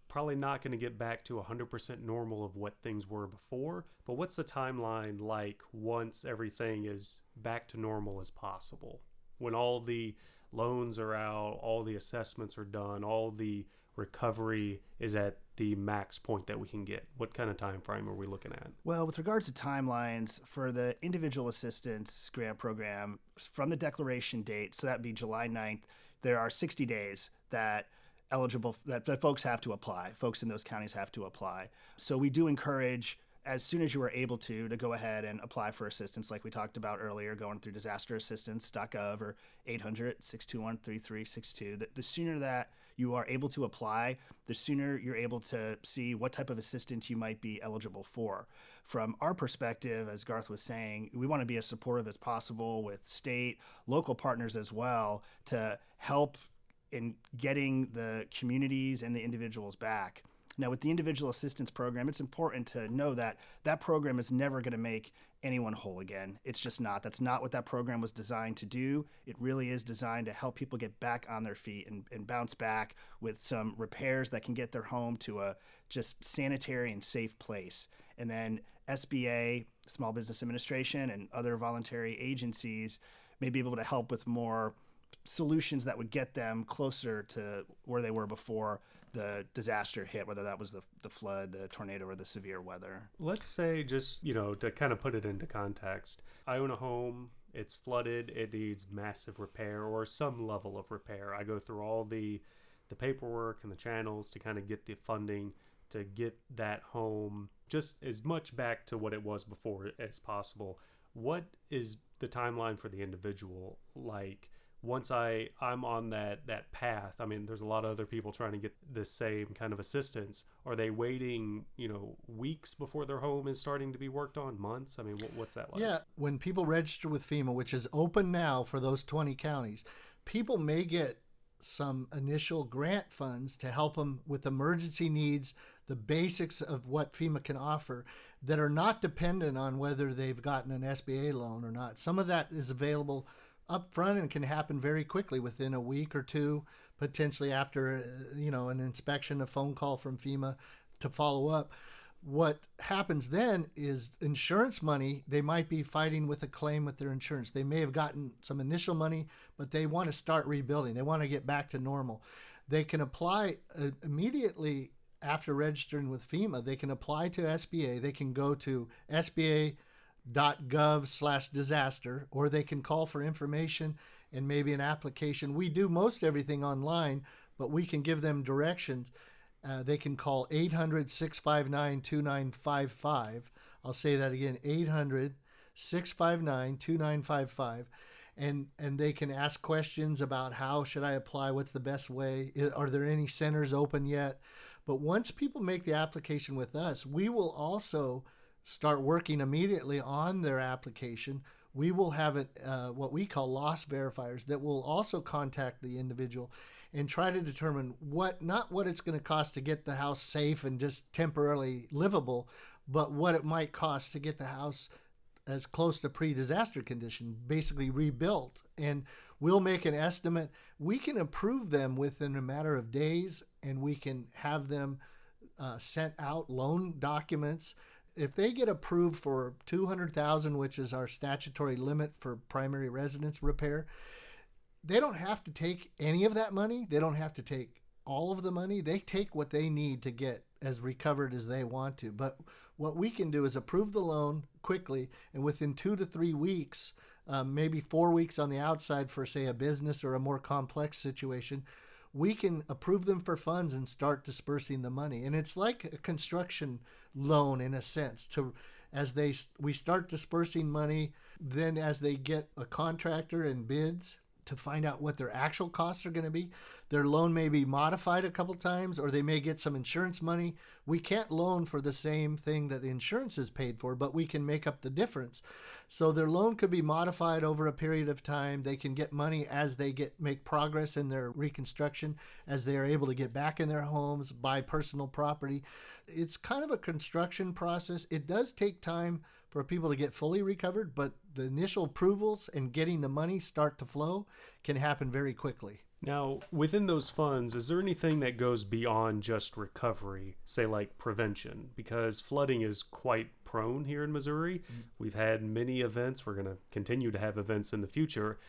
Probably not going to get back to 100% normal of what things were before, but what's the timeline like once everything is back to normal as possible? When all the loans are out, all the assessments are done, all the recovery is at the max point that we can get? What kind of time frame are we looking at? Well, with regards to timelines for the individual assistance grant program from the declaration date, so that'd be July 9th, there are 60 days that eligible that, that folks have to apply. Folks in those counties have to apply. So we do encourage as soon as you are able to, to go ahead and apply for assistance, like we talked about earlier, going through disasterassistance.gov or 800 621 3362. The sooner that you are able to apply, the sooner you're able to see what type of assistance you might be eligible for. From our perspective, as Garth was saying, we want to be as supportive as possible with state, local partners as well to help in getting the communities and the individuals back Now, with the individual assistance program, it's important to know that that program is never going to make anyone whole again. It's just not. That's not what that program was designed to do. It really is designed to help people get back on their feet and, and bounce back with some repairs that can get their home to a just sanitary and safe place. And then SBA, Small Business Administration, and other voluntary agencies may be able to help with more solutions that would get them closer to where they were before the disaster hit, whether that was the, the flood, the tornado, or the severe weather. Let's say, just, you know, to kind of put it into context, I own a home, it's flooded, it needs massive repair or some level of repair. I go through all the the paperwork and the channels to kind of get the funding to get that home just as much back to what it was before as possible. What is the timeline for the individual like? Once I I'm on that that path, I mean, there's a lot of other people trying to get the same kind of assistance. Are they waiting, you know, weeks before their home is starting to be worked on? Months? I mean, what, what's that like? Yeah, when people register with FEMA, which is open now for those 20 counties, people may get some initial grant funds to help them with emergency needs, the basics of what FEMA can offer that are not dependent on whether they've gotten an SBA loan or not. Some of that is available up front and can happen very quickly within a week or two, potentially after uh, you know an inspection, a phone call from FEMA to follow up. What happens then is insurance money, they might be fighting with a claim with their insurance. They may have gotten some initial money, but they want to start rebuilding. They want to get back to normal. They can apply uh, immediately after registering with FEMA. They can apply to SBA. They can go to SBA gov slash disaster or they can call for information and maybe an application. We do most everything online but we can give them directions. Uh, they can call 800 659 2955 i'll say that again 800 659 2955 and and they can ask questions about how should i apply what's the best way are there any centers open yet? But once people make the application with us we will also start working immediately on their application, we will have it, uh, what we call loss verifiers that will also contact the individual and try to determine what, not what it's going to cost to get the house safe and just temporarily livable, but what it might cost to get the house as close to pre-disaster condition, basically rebuilt. And we'll make an estimate. We can approve them within a matter of days, and we can have them uh, sent out loan documents if they get approved for 200,000 which is our statutory limit for primary residence repair they don't have to take any of that money. They don't have to take all of the money. They take what they need to get as recovered as they want to. But what we can do is approve the loan quickly and within two to three weeks um, maybe four weeks on the outside for say a business or a more complex situation we can approve them for funds and start dispersing the money. And it's like a construction loan in a sense to as they we start dispersing money, then as they get a contractor and bids, to find out what their actual costs are going to be. Their loan may be modified a couple times, or they may get some insurance money. We can't loan for the same thing that the insurance is paid for, but we can make up the difference. So their loan could be modified over a period of time. They can get money as they get make progress in their reconstruction, as they are able to get back in their homes, buy personal property. It's kind of a construction process. It does take time for people to get fully recovered, but the initial approvals and getting the money start to flow can happen very quickly. Now, within those funds, is there anything that goes beyond just recovery, say like prevention? Because flooding is quite prone here in Missouri. Mm-hmm. We've had many events, we're going to continue to have events in the future,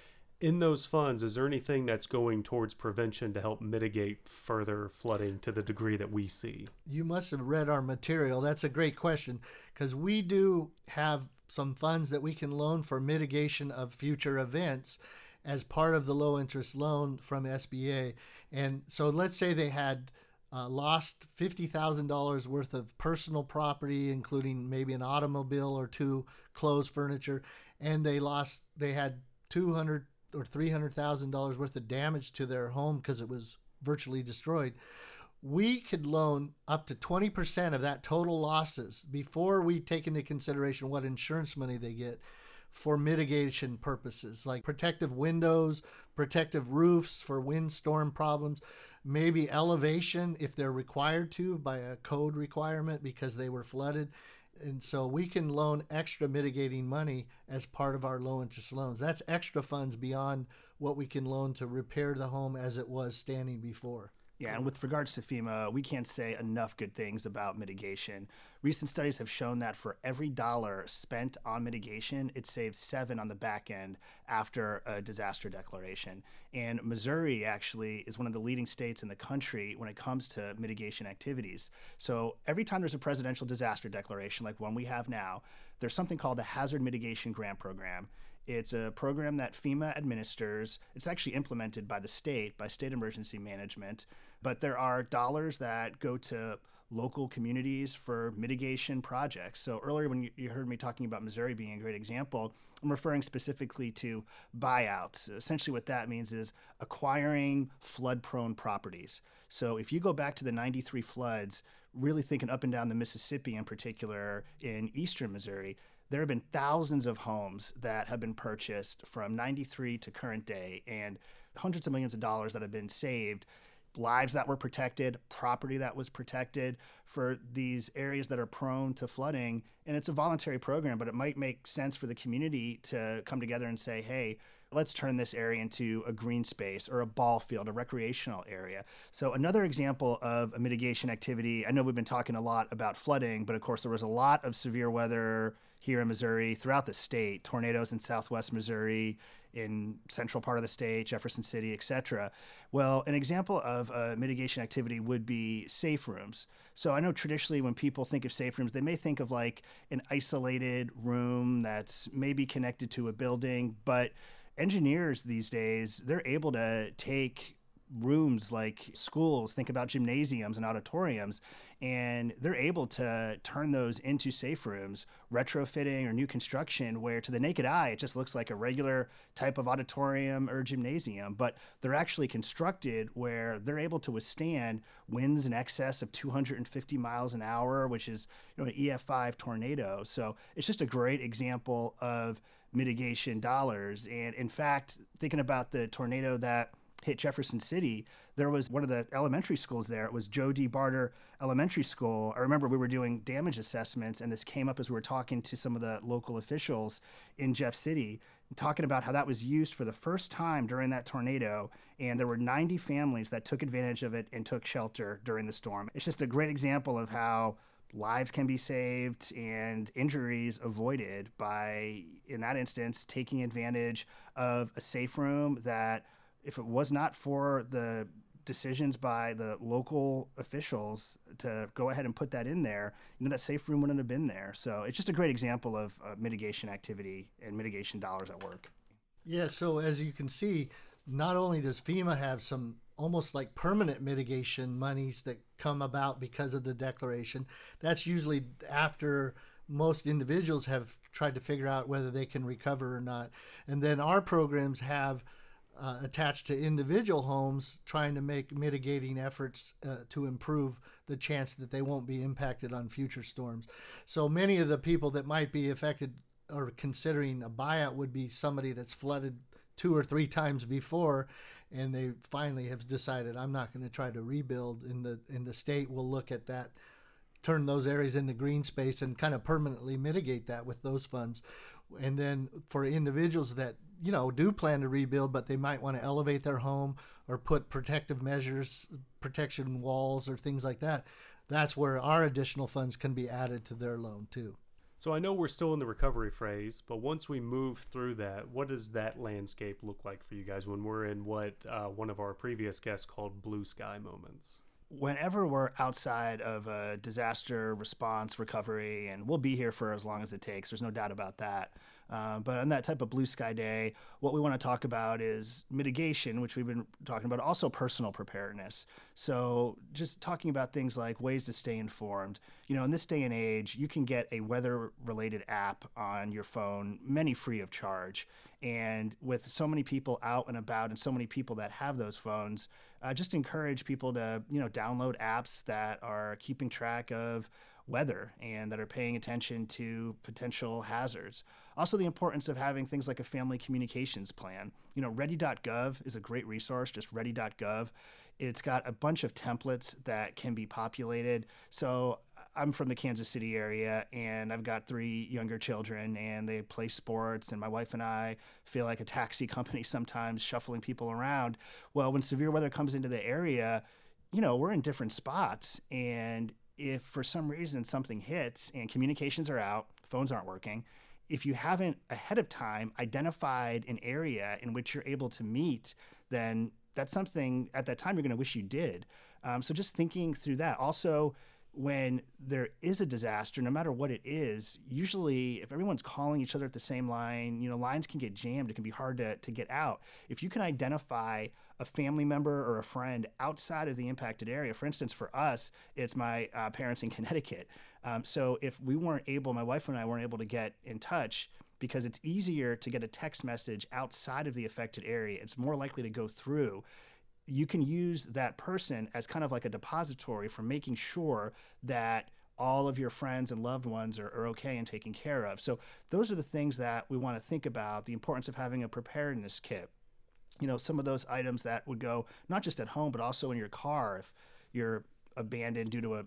in those funds, is there anything that's going towards prevention to help mitigate further flooding to the degree that we see? You must have read our material. That's a great question because we do have some funds that we can loan for mitigation of future events as part of the low interest loan from SBA. And so let's say they had uh, lost $50,000 worth of personal property, including maybe an automobile or two clothes, furniture, and they lost, they had 200 or three hundred thousand dollars worth of damage to their home because it was virtually destroyed, we could loan up to twenty percent of that total losses before we take into consideration what insurance money they get for mitigation purposes, like protective windows, protective roofs for windstorm problems, maybe elevation if they're required to by a code requirement because they were flooded. And so we can loan extra mitigating money as part of our low interest loans. That's extra funds beyond what we can loan to repair the home as it was standing before. Yeah, and with regards to FEMA, we can't say enough good things about mitigation. Recent studies have shown that for every dollar spent on mitigation, it saves seven on the back end after a disaster declaration. And Missouri actually is one of the leading states in the country when it comes to mitigation activities. So every time there's a presidential disaster declaration, like one we have now, there's something called the Hazard Mitigation Grant Program. It's a program that FEMA administers. It's actually implemented by the state, by state emergency management. But there are dollars that go to local communities for mitigation projects. So earlier, when you heard me talking about Missouri being a great example, I'm referring specifically to buyouts. Essentially, what that means is acquiring flood prone properties. So if you go back to the 93 floods, really thinking up and down the Mississippi in particular in eastern Missouri, there have been thousands of homes that have been purchased from 93 to current day and hundreds of millions of dollars that have been saved lives that were protected property that was protected for these areas that are prone to flooding and it's a voluntary program but it might make sense for the community to come together and say hey let's turn this area into a green space or a ball field, a recreational area. So, another example of a mitigation activity. I know we've been talking a lot about flooding, but of course, there was a lot of severe weather here in Missouri, throughout the state, tornadoes in southwest Missouri, in central part of the state, Jefferson City, etc. Well, an example of a mitigation activity would be safe rooms. So I know traditionally when people think of safe rooms, they may think of like an isolated room that's maybe connected to a building, but engineers these days, they're able to take rooms like schools, think about gymnasiums and auditoriums, and they're able to turn those into safe rooms, retrofitting or new construction, where to the naked eye, it just looks like a regular type of auditorium or gymnasium. But they're actually constructed where they're able to withstand winds in excess of 250 miles an hour, which is you know, an EF5 tornado. So it's just a great example of mitigation dollars. And in fact, thinking about the tornado that hit Jefferson City, there was one of the elementary schools there. It was Joe D. Barter Elementary School. I remember we were doing damage assessments, and this came up as we were talking to some of the local officials in Jeff City, talking about how that was used for the first time during that tornado. And there were 90 families that took advantage of it and took shelter during the storm. It's just a great example of how lives can be saved and injuries avoided by, in that instance, taking advantage of a safe room that if it was not for the decisions by the local officials to go ahead and put that in there, you know, that safe room wouldn't have been there. So it's just a great example of uh, mitigation activity and mitigation dollars at work. Yeah. So as you can see, not only does FEMA have some almost like permanent mitigation monies that come about because of the declaration, that's usually after most individuals have tried to figure out whether they can recover or not. And then our programs have uh, attached to individual homes trying to make mitigating efforts uh, to improve the chance that they won't be impacted on future storms. So many of the people that might be affected or considering a buyout would be somebody that's flooded two or three times before and they finally have decided I'm not going to try to rebuild in the in the state will look at that turn those areas into green space and kind of permanently mitigate that with those funds and then for individuals that you know do plan to rebuild but they might want to elevate their home or put protective measures protection walls or things like that that's where our additional funds can be added to their loan too so I know we're still in the recovery phase, but once we move through that, what does that landscape look like for you guys when we're in what uh, one of our previous guests called blue sky moments? whenever we're outside of a disaster response recovery, and we'll be here for as long as it takes, there's no doubt about that. Uh, but on that type of blue sky day, what we want to talk about is mitigation, which we've been talking about, also personal preparedness. So, just talking about things like ways to stay informed. You know, in this day and age, you can get a weather related app on your phone, many free of charge. And with so many people out and about and so many people that have those phones, uh, just encourage people to, you know, download apps that are keeping track of weather and that are paying attention to potential hazards. Also, the importance of having things like a family communications plan. You know, ready.gov is a great resource, just ready.gov. It's got a bunch of templates that can be populated. So, I'm from the Kansas City area and I've got three younger children and they play sports and my wife and I feel like a taxi company sometimes shuffling people around. Well, when severe weather comes into the area, you know, we're in different spots and if for some reason something hits and communications are out, phones aren't working, if you haven't ahead of time identified an area in which you're able to meet, then that's something at that time you're going to wish you did. Um, so just thinking through that. Also, when there is a disaster, no matter what it is, usually if everyone's calling each other at the same line, you know, lines can get jammed. It can be hard to, to get out. If you can identify a family member or a friend outside of the impacted area, for instance, for us, it's my uh, parents in Connecticut. Um, so if we weren't able, my wife and I weren't able to get in touch, because it's easier to get a text message outside of the affected area. It's more likely to go through you can use that person as kind of like a depository for making sure that all of your friends and loved ones are, are okay and taken care of. So those are the things that we want to think about, the importance of having a preparedness kit. You know, some of those items that would go not just at home, but also in your car if you're abandoned due to a,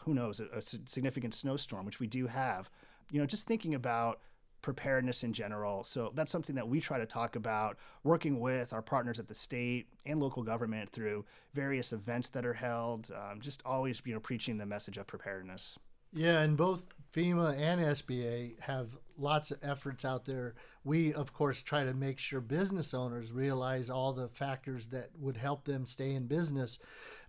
who knows, a, a significant snowstorm, which we do have. You know, just thinking about preparedness in general. So that's something that we try to talk about working with our partners at the state and local government through various events that are held, um, just always you know preaching the message of preparedness. Yeah, and both FEMA and SBA have lots of efforts out there. We, of course, try to make sure business owners realize all the factors that would help them stay in business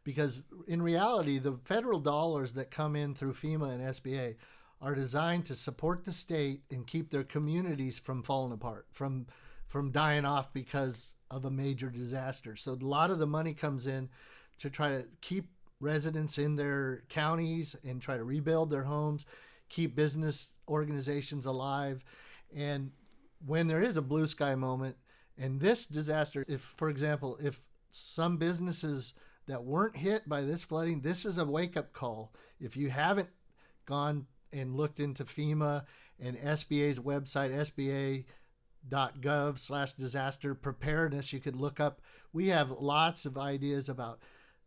because, in reality, the federal dollars that come in through FEMA and SBA are designed to support the state and keep their communities from falling apart, from from dying off because of a major disaster. So a lot of the money comes in to try to keep residents in their counties and try to rebuild their homes, keep business organizations alive. And when there is a blue sky moment, and this disaster, if for example, if some businesses that weren't hit by this flooding, this is a wake up call. If you haven't gone and looked into FEMA and SBA's website, sba.gov slash disaster preparedness. You could look up. We have lots of ideas about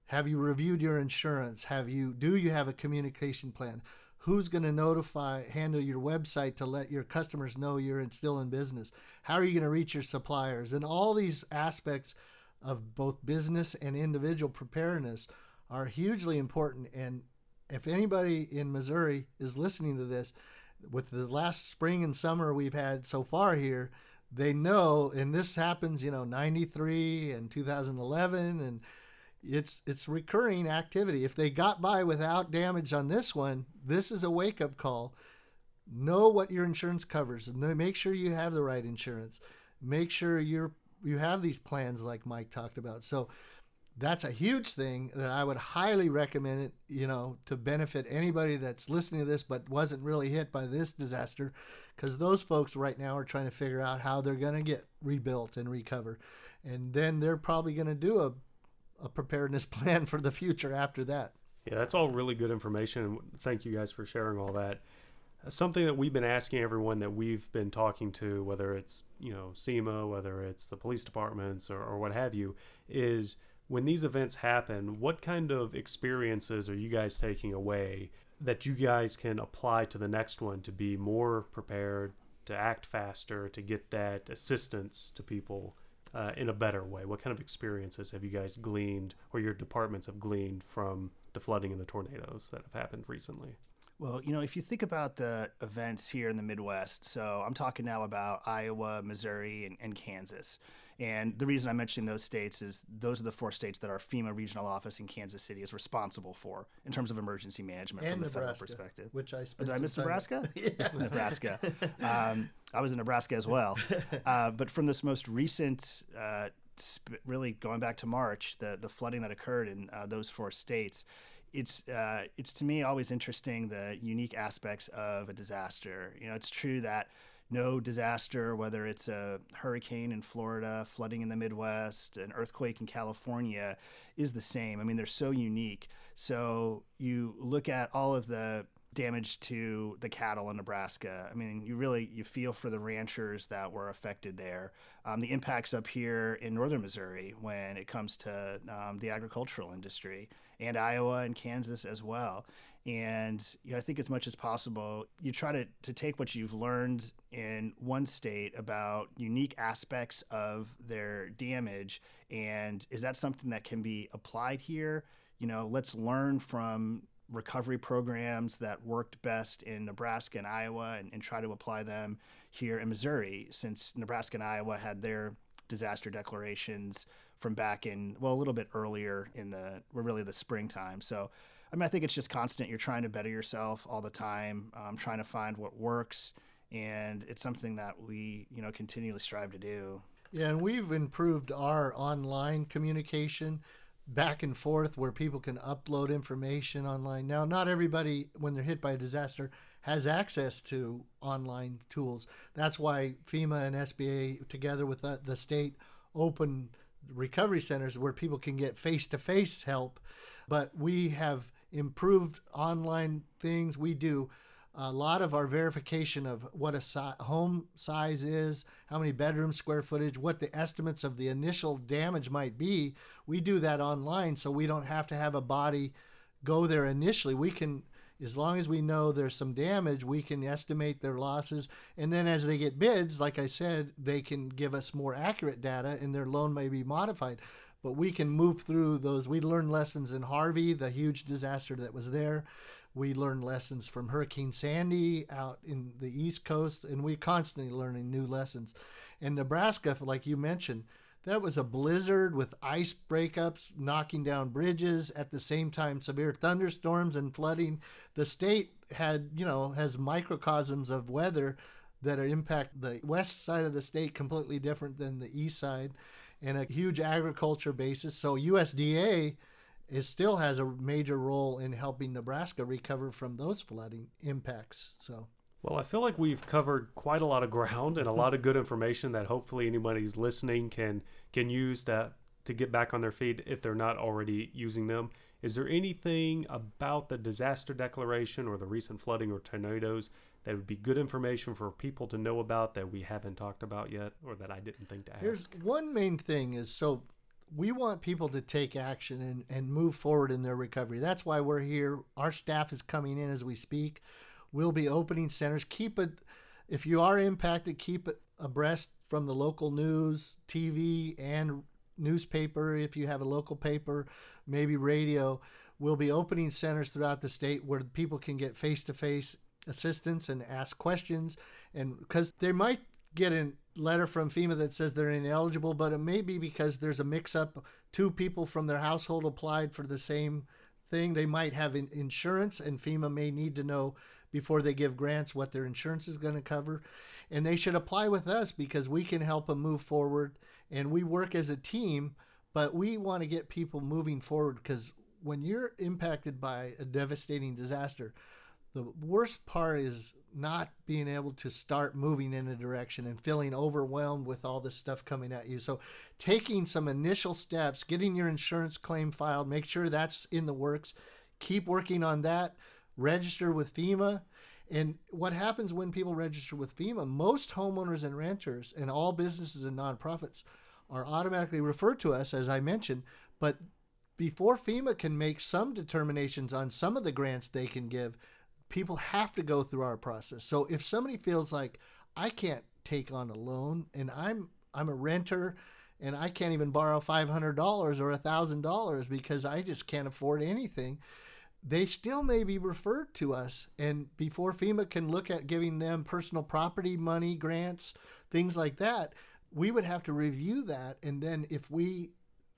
have you reviewed your insurance? Have you do you have a communication plan? Who's going to notify, handle your website to let your customers know you're still in business? How are you going to reach your suppliers? And all these aspects of both business and individual preparedness are hugely important. And if anybody in Missouri is listening to this, with the last spring and summer we've had so far here, they know, and this happens, you know, 93 and 2011, and it's it's recurring activity. If they got by without damage on this one, this is a wake up call. Know what your insurance covers. Make sure you have the right insurance. Make sure you're you have these plans like Mike talked about. So that's a huge thing that I would highly recommend it, you know, to benefit anybody that's listening to this but wasn't really hit by this disaster because those folks right now are trying to figure out how they're going to get rebuilt and recover. And then they're probably going to do a, a preparedness plan for the future after that. Yeah, that's all really good information. Thank you guys for sharing all that. Something that we've been asking everyone that we've been talking to, whether it's, you know, SEMA, whether it's the police departments or, or what have you, is – when these events happen, what kind of experiences are you guys taking away that you guys can apply to the next one to be more prepared, to act faster, to get that assistance to people uh, in a better way? What kind of experiences have you guys gleaned or your departments have gleaned from the flooding and the tornadoes that have happened recently? Well, you know, if you think about the events here in the Midwest, so I'm talking now about Iowa, Missouri, and, and Kansas. And the reason I'm mentioning those states is those are the four states that our FEMA regional office in Kansas City is responsible for in terms of emergency management and from the Nebraska, federal perspective. Which I spent did I miss Nebraska? yeah. Nebraska. Um, I was in Nebraska as well. Uh, but from this most recent, uh, sp- really going back to March, the the flooding that occurred in uh, those four states. It's uh, it's to me always interesting the unique aspects of a disaster. You know, it's true that no disaster, whether it's a hurricane in Florida, flooding in the Midwest, an earthquake in California, is the same. I mean, they're so unique. So you look at all of the damage to the cattle in Nebraska. I mean, you really you feel for the ranchers that were affected there. Um, the impacts up here in northern Missouri when it comes to um, the agricultural industry, and Iowa and Kansas as well. And you know, I think as much as possible, you try to, to take what you've learned in one state about unique aspects of their damage, and is that something that can be applied here? You know, let's learn from recovery programs that worked best in Nebraska and Iowa and, and try to apply them here in Missouri, since Nebraska and Iowa had their disaster declarations from back in well a little bit earlier in the really the springtime. So I mean I think it's just constant. You're trying to better yourself all the time, um, trying to find what works, and it's something that we you know continually strive to do. Yeah, and we've improved our online communication back and forth where people can upload information online. Now, not everybody, when they're hit by a disaster, has access to online tools. That's why FEMA and SBA, together with the, the state, open recovery centers where people can get face to face help. But we have improved online things. We do a lot of our verification of what a si- home size is, how many bedrooms, square footage, what the estimates of the initial damage might be. We do that online so we don't have to have a body go there initially. We can, as long as we know there's some damage, we can estimate their losses. And then as they get bids, like I said, they can give us more accurate data and their loan may be modified. But we can move through those. We learned lessons in Harvey, the huge disaster that was there we learned lessons from Hurricane Sandy out in the East Coast, and we're constantly learning new lessons. In Nebraska, like you mentioned, that was a blizzard with ice breakups, knocking down bridges. At the same time, severe thunderstorms and flooding. The state had, you know, has microcosms of weather that impact the west side of the state completely different than the east side, and a huge agriculture basis. So USDA it still has a major role in helping Nebraska recover from those flooding impacts. So. Well, I feel like we've covered quite a lot of ground and a lot of good information that hopefully anybody's listening can can use to to get back on their feet if they're not already using them. Is there anything about the disaster declaration or the recent flooding or tornadoes that would be good information for people to know about that we haven't talked about yet or that I didn't think to ask? There's one main thing is so we want people to take action and, and move forward in their recovery. That's why we're here. Our staff is coming in as we speak. We'll be opening centers. Keep it, if you are impacted, keep it abreast from the local news, TV, and newspaper. If you have a local paper, maybe radio, we'll be opening centers throughout the state where people can get face to face assistance and ask questions. And because they might get a letter from FEMA that says they're ineligible, but it may be because there's a mix up. Two people from their household applied for the same thing. They might have insurance, and FEMA may need to know before they give grants what their insurance is going to cover. And they should apply with us because we can help them move forward. And we work as a team, but we want to get people moving forward because when you're impacted by a devastating disaster, the worst part is not being able to start moving in a direction and feeling overwhelmed with all this stuff coming at you. So, taking some initial steps, getting your insurance claim filed, make sure that's in the works, keep working on that, register with FEMA. And what happens when people register with FEMA? Most homeowners and renters and all businesses and nonprofits are automatically referred to us, as I mentioned, but before FEMA can make some determinations on some of the grants they can give, people have to go through our process. So if somebody feels like I can't take on a loan and I'm I'm a renter and I can't even borrow $500 or $1,000 because I just can't afford anything, they still may be referred to us. And before FEMA can look at giving them personal property money grants, things like that, we would have to review that. And then if we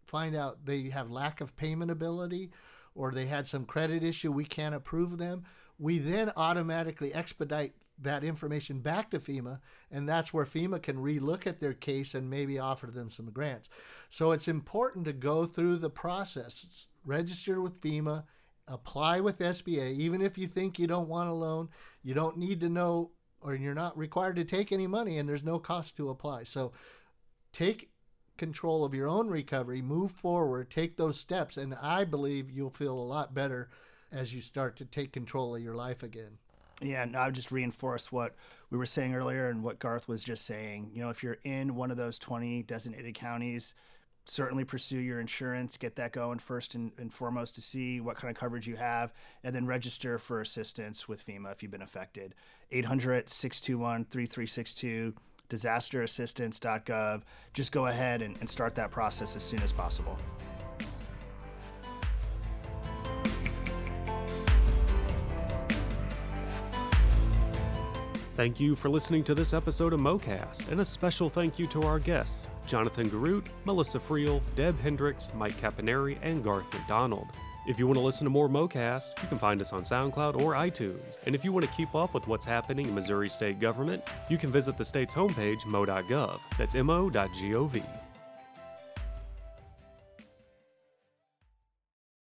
find out they have lack of payment ability or they had some credit issue, we can't approve them we then automatically expedite that information back to FEMA, and that's where FEMA can relook at their case and maybe offer them some grants. So it's important to go through the process, register with FEMA, apply with SBA, even if you think you don't want a loan, you don't need to know or you're not required to take any money and there's no cost to apply. So take control of your own recovery, move forward, take those steps, and I believe you'll feel a lot better as you start to take control of your life again. Yeah, and I would just reinforce what we were saying earlier and what Garth was just saying. You know, if you're in one of those 20 designated counties, certainly pursue your insurance, get that going first and, and, foremost to see what kind of coverage you have, and then register for assistance with FEMA if you've been affected. 800 621 3362, disasterassistance.gov. Just go ahead and, and start that process as soon as possible. Thank you for listening to this episode of MoCast, and a special thank you to our guests, Jonathan Garut, Melissa Friel, Deb Hendricks, Mike Caponeri, and Garth McDonald. If you want to listen to more MoCast, you can find us on SoundCloud or iTunes. And if you want to keep up with what's happening in Missouri state government, you can visit the state's homepage, mo.gov. That's mo.gov.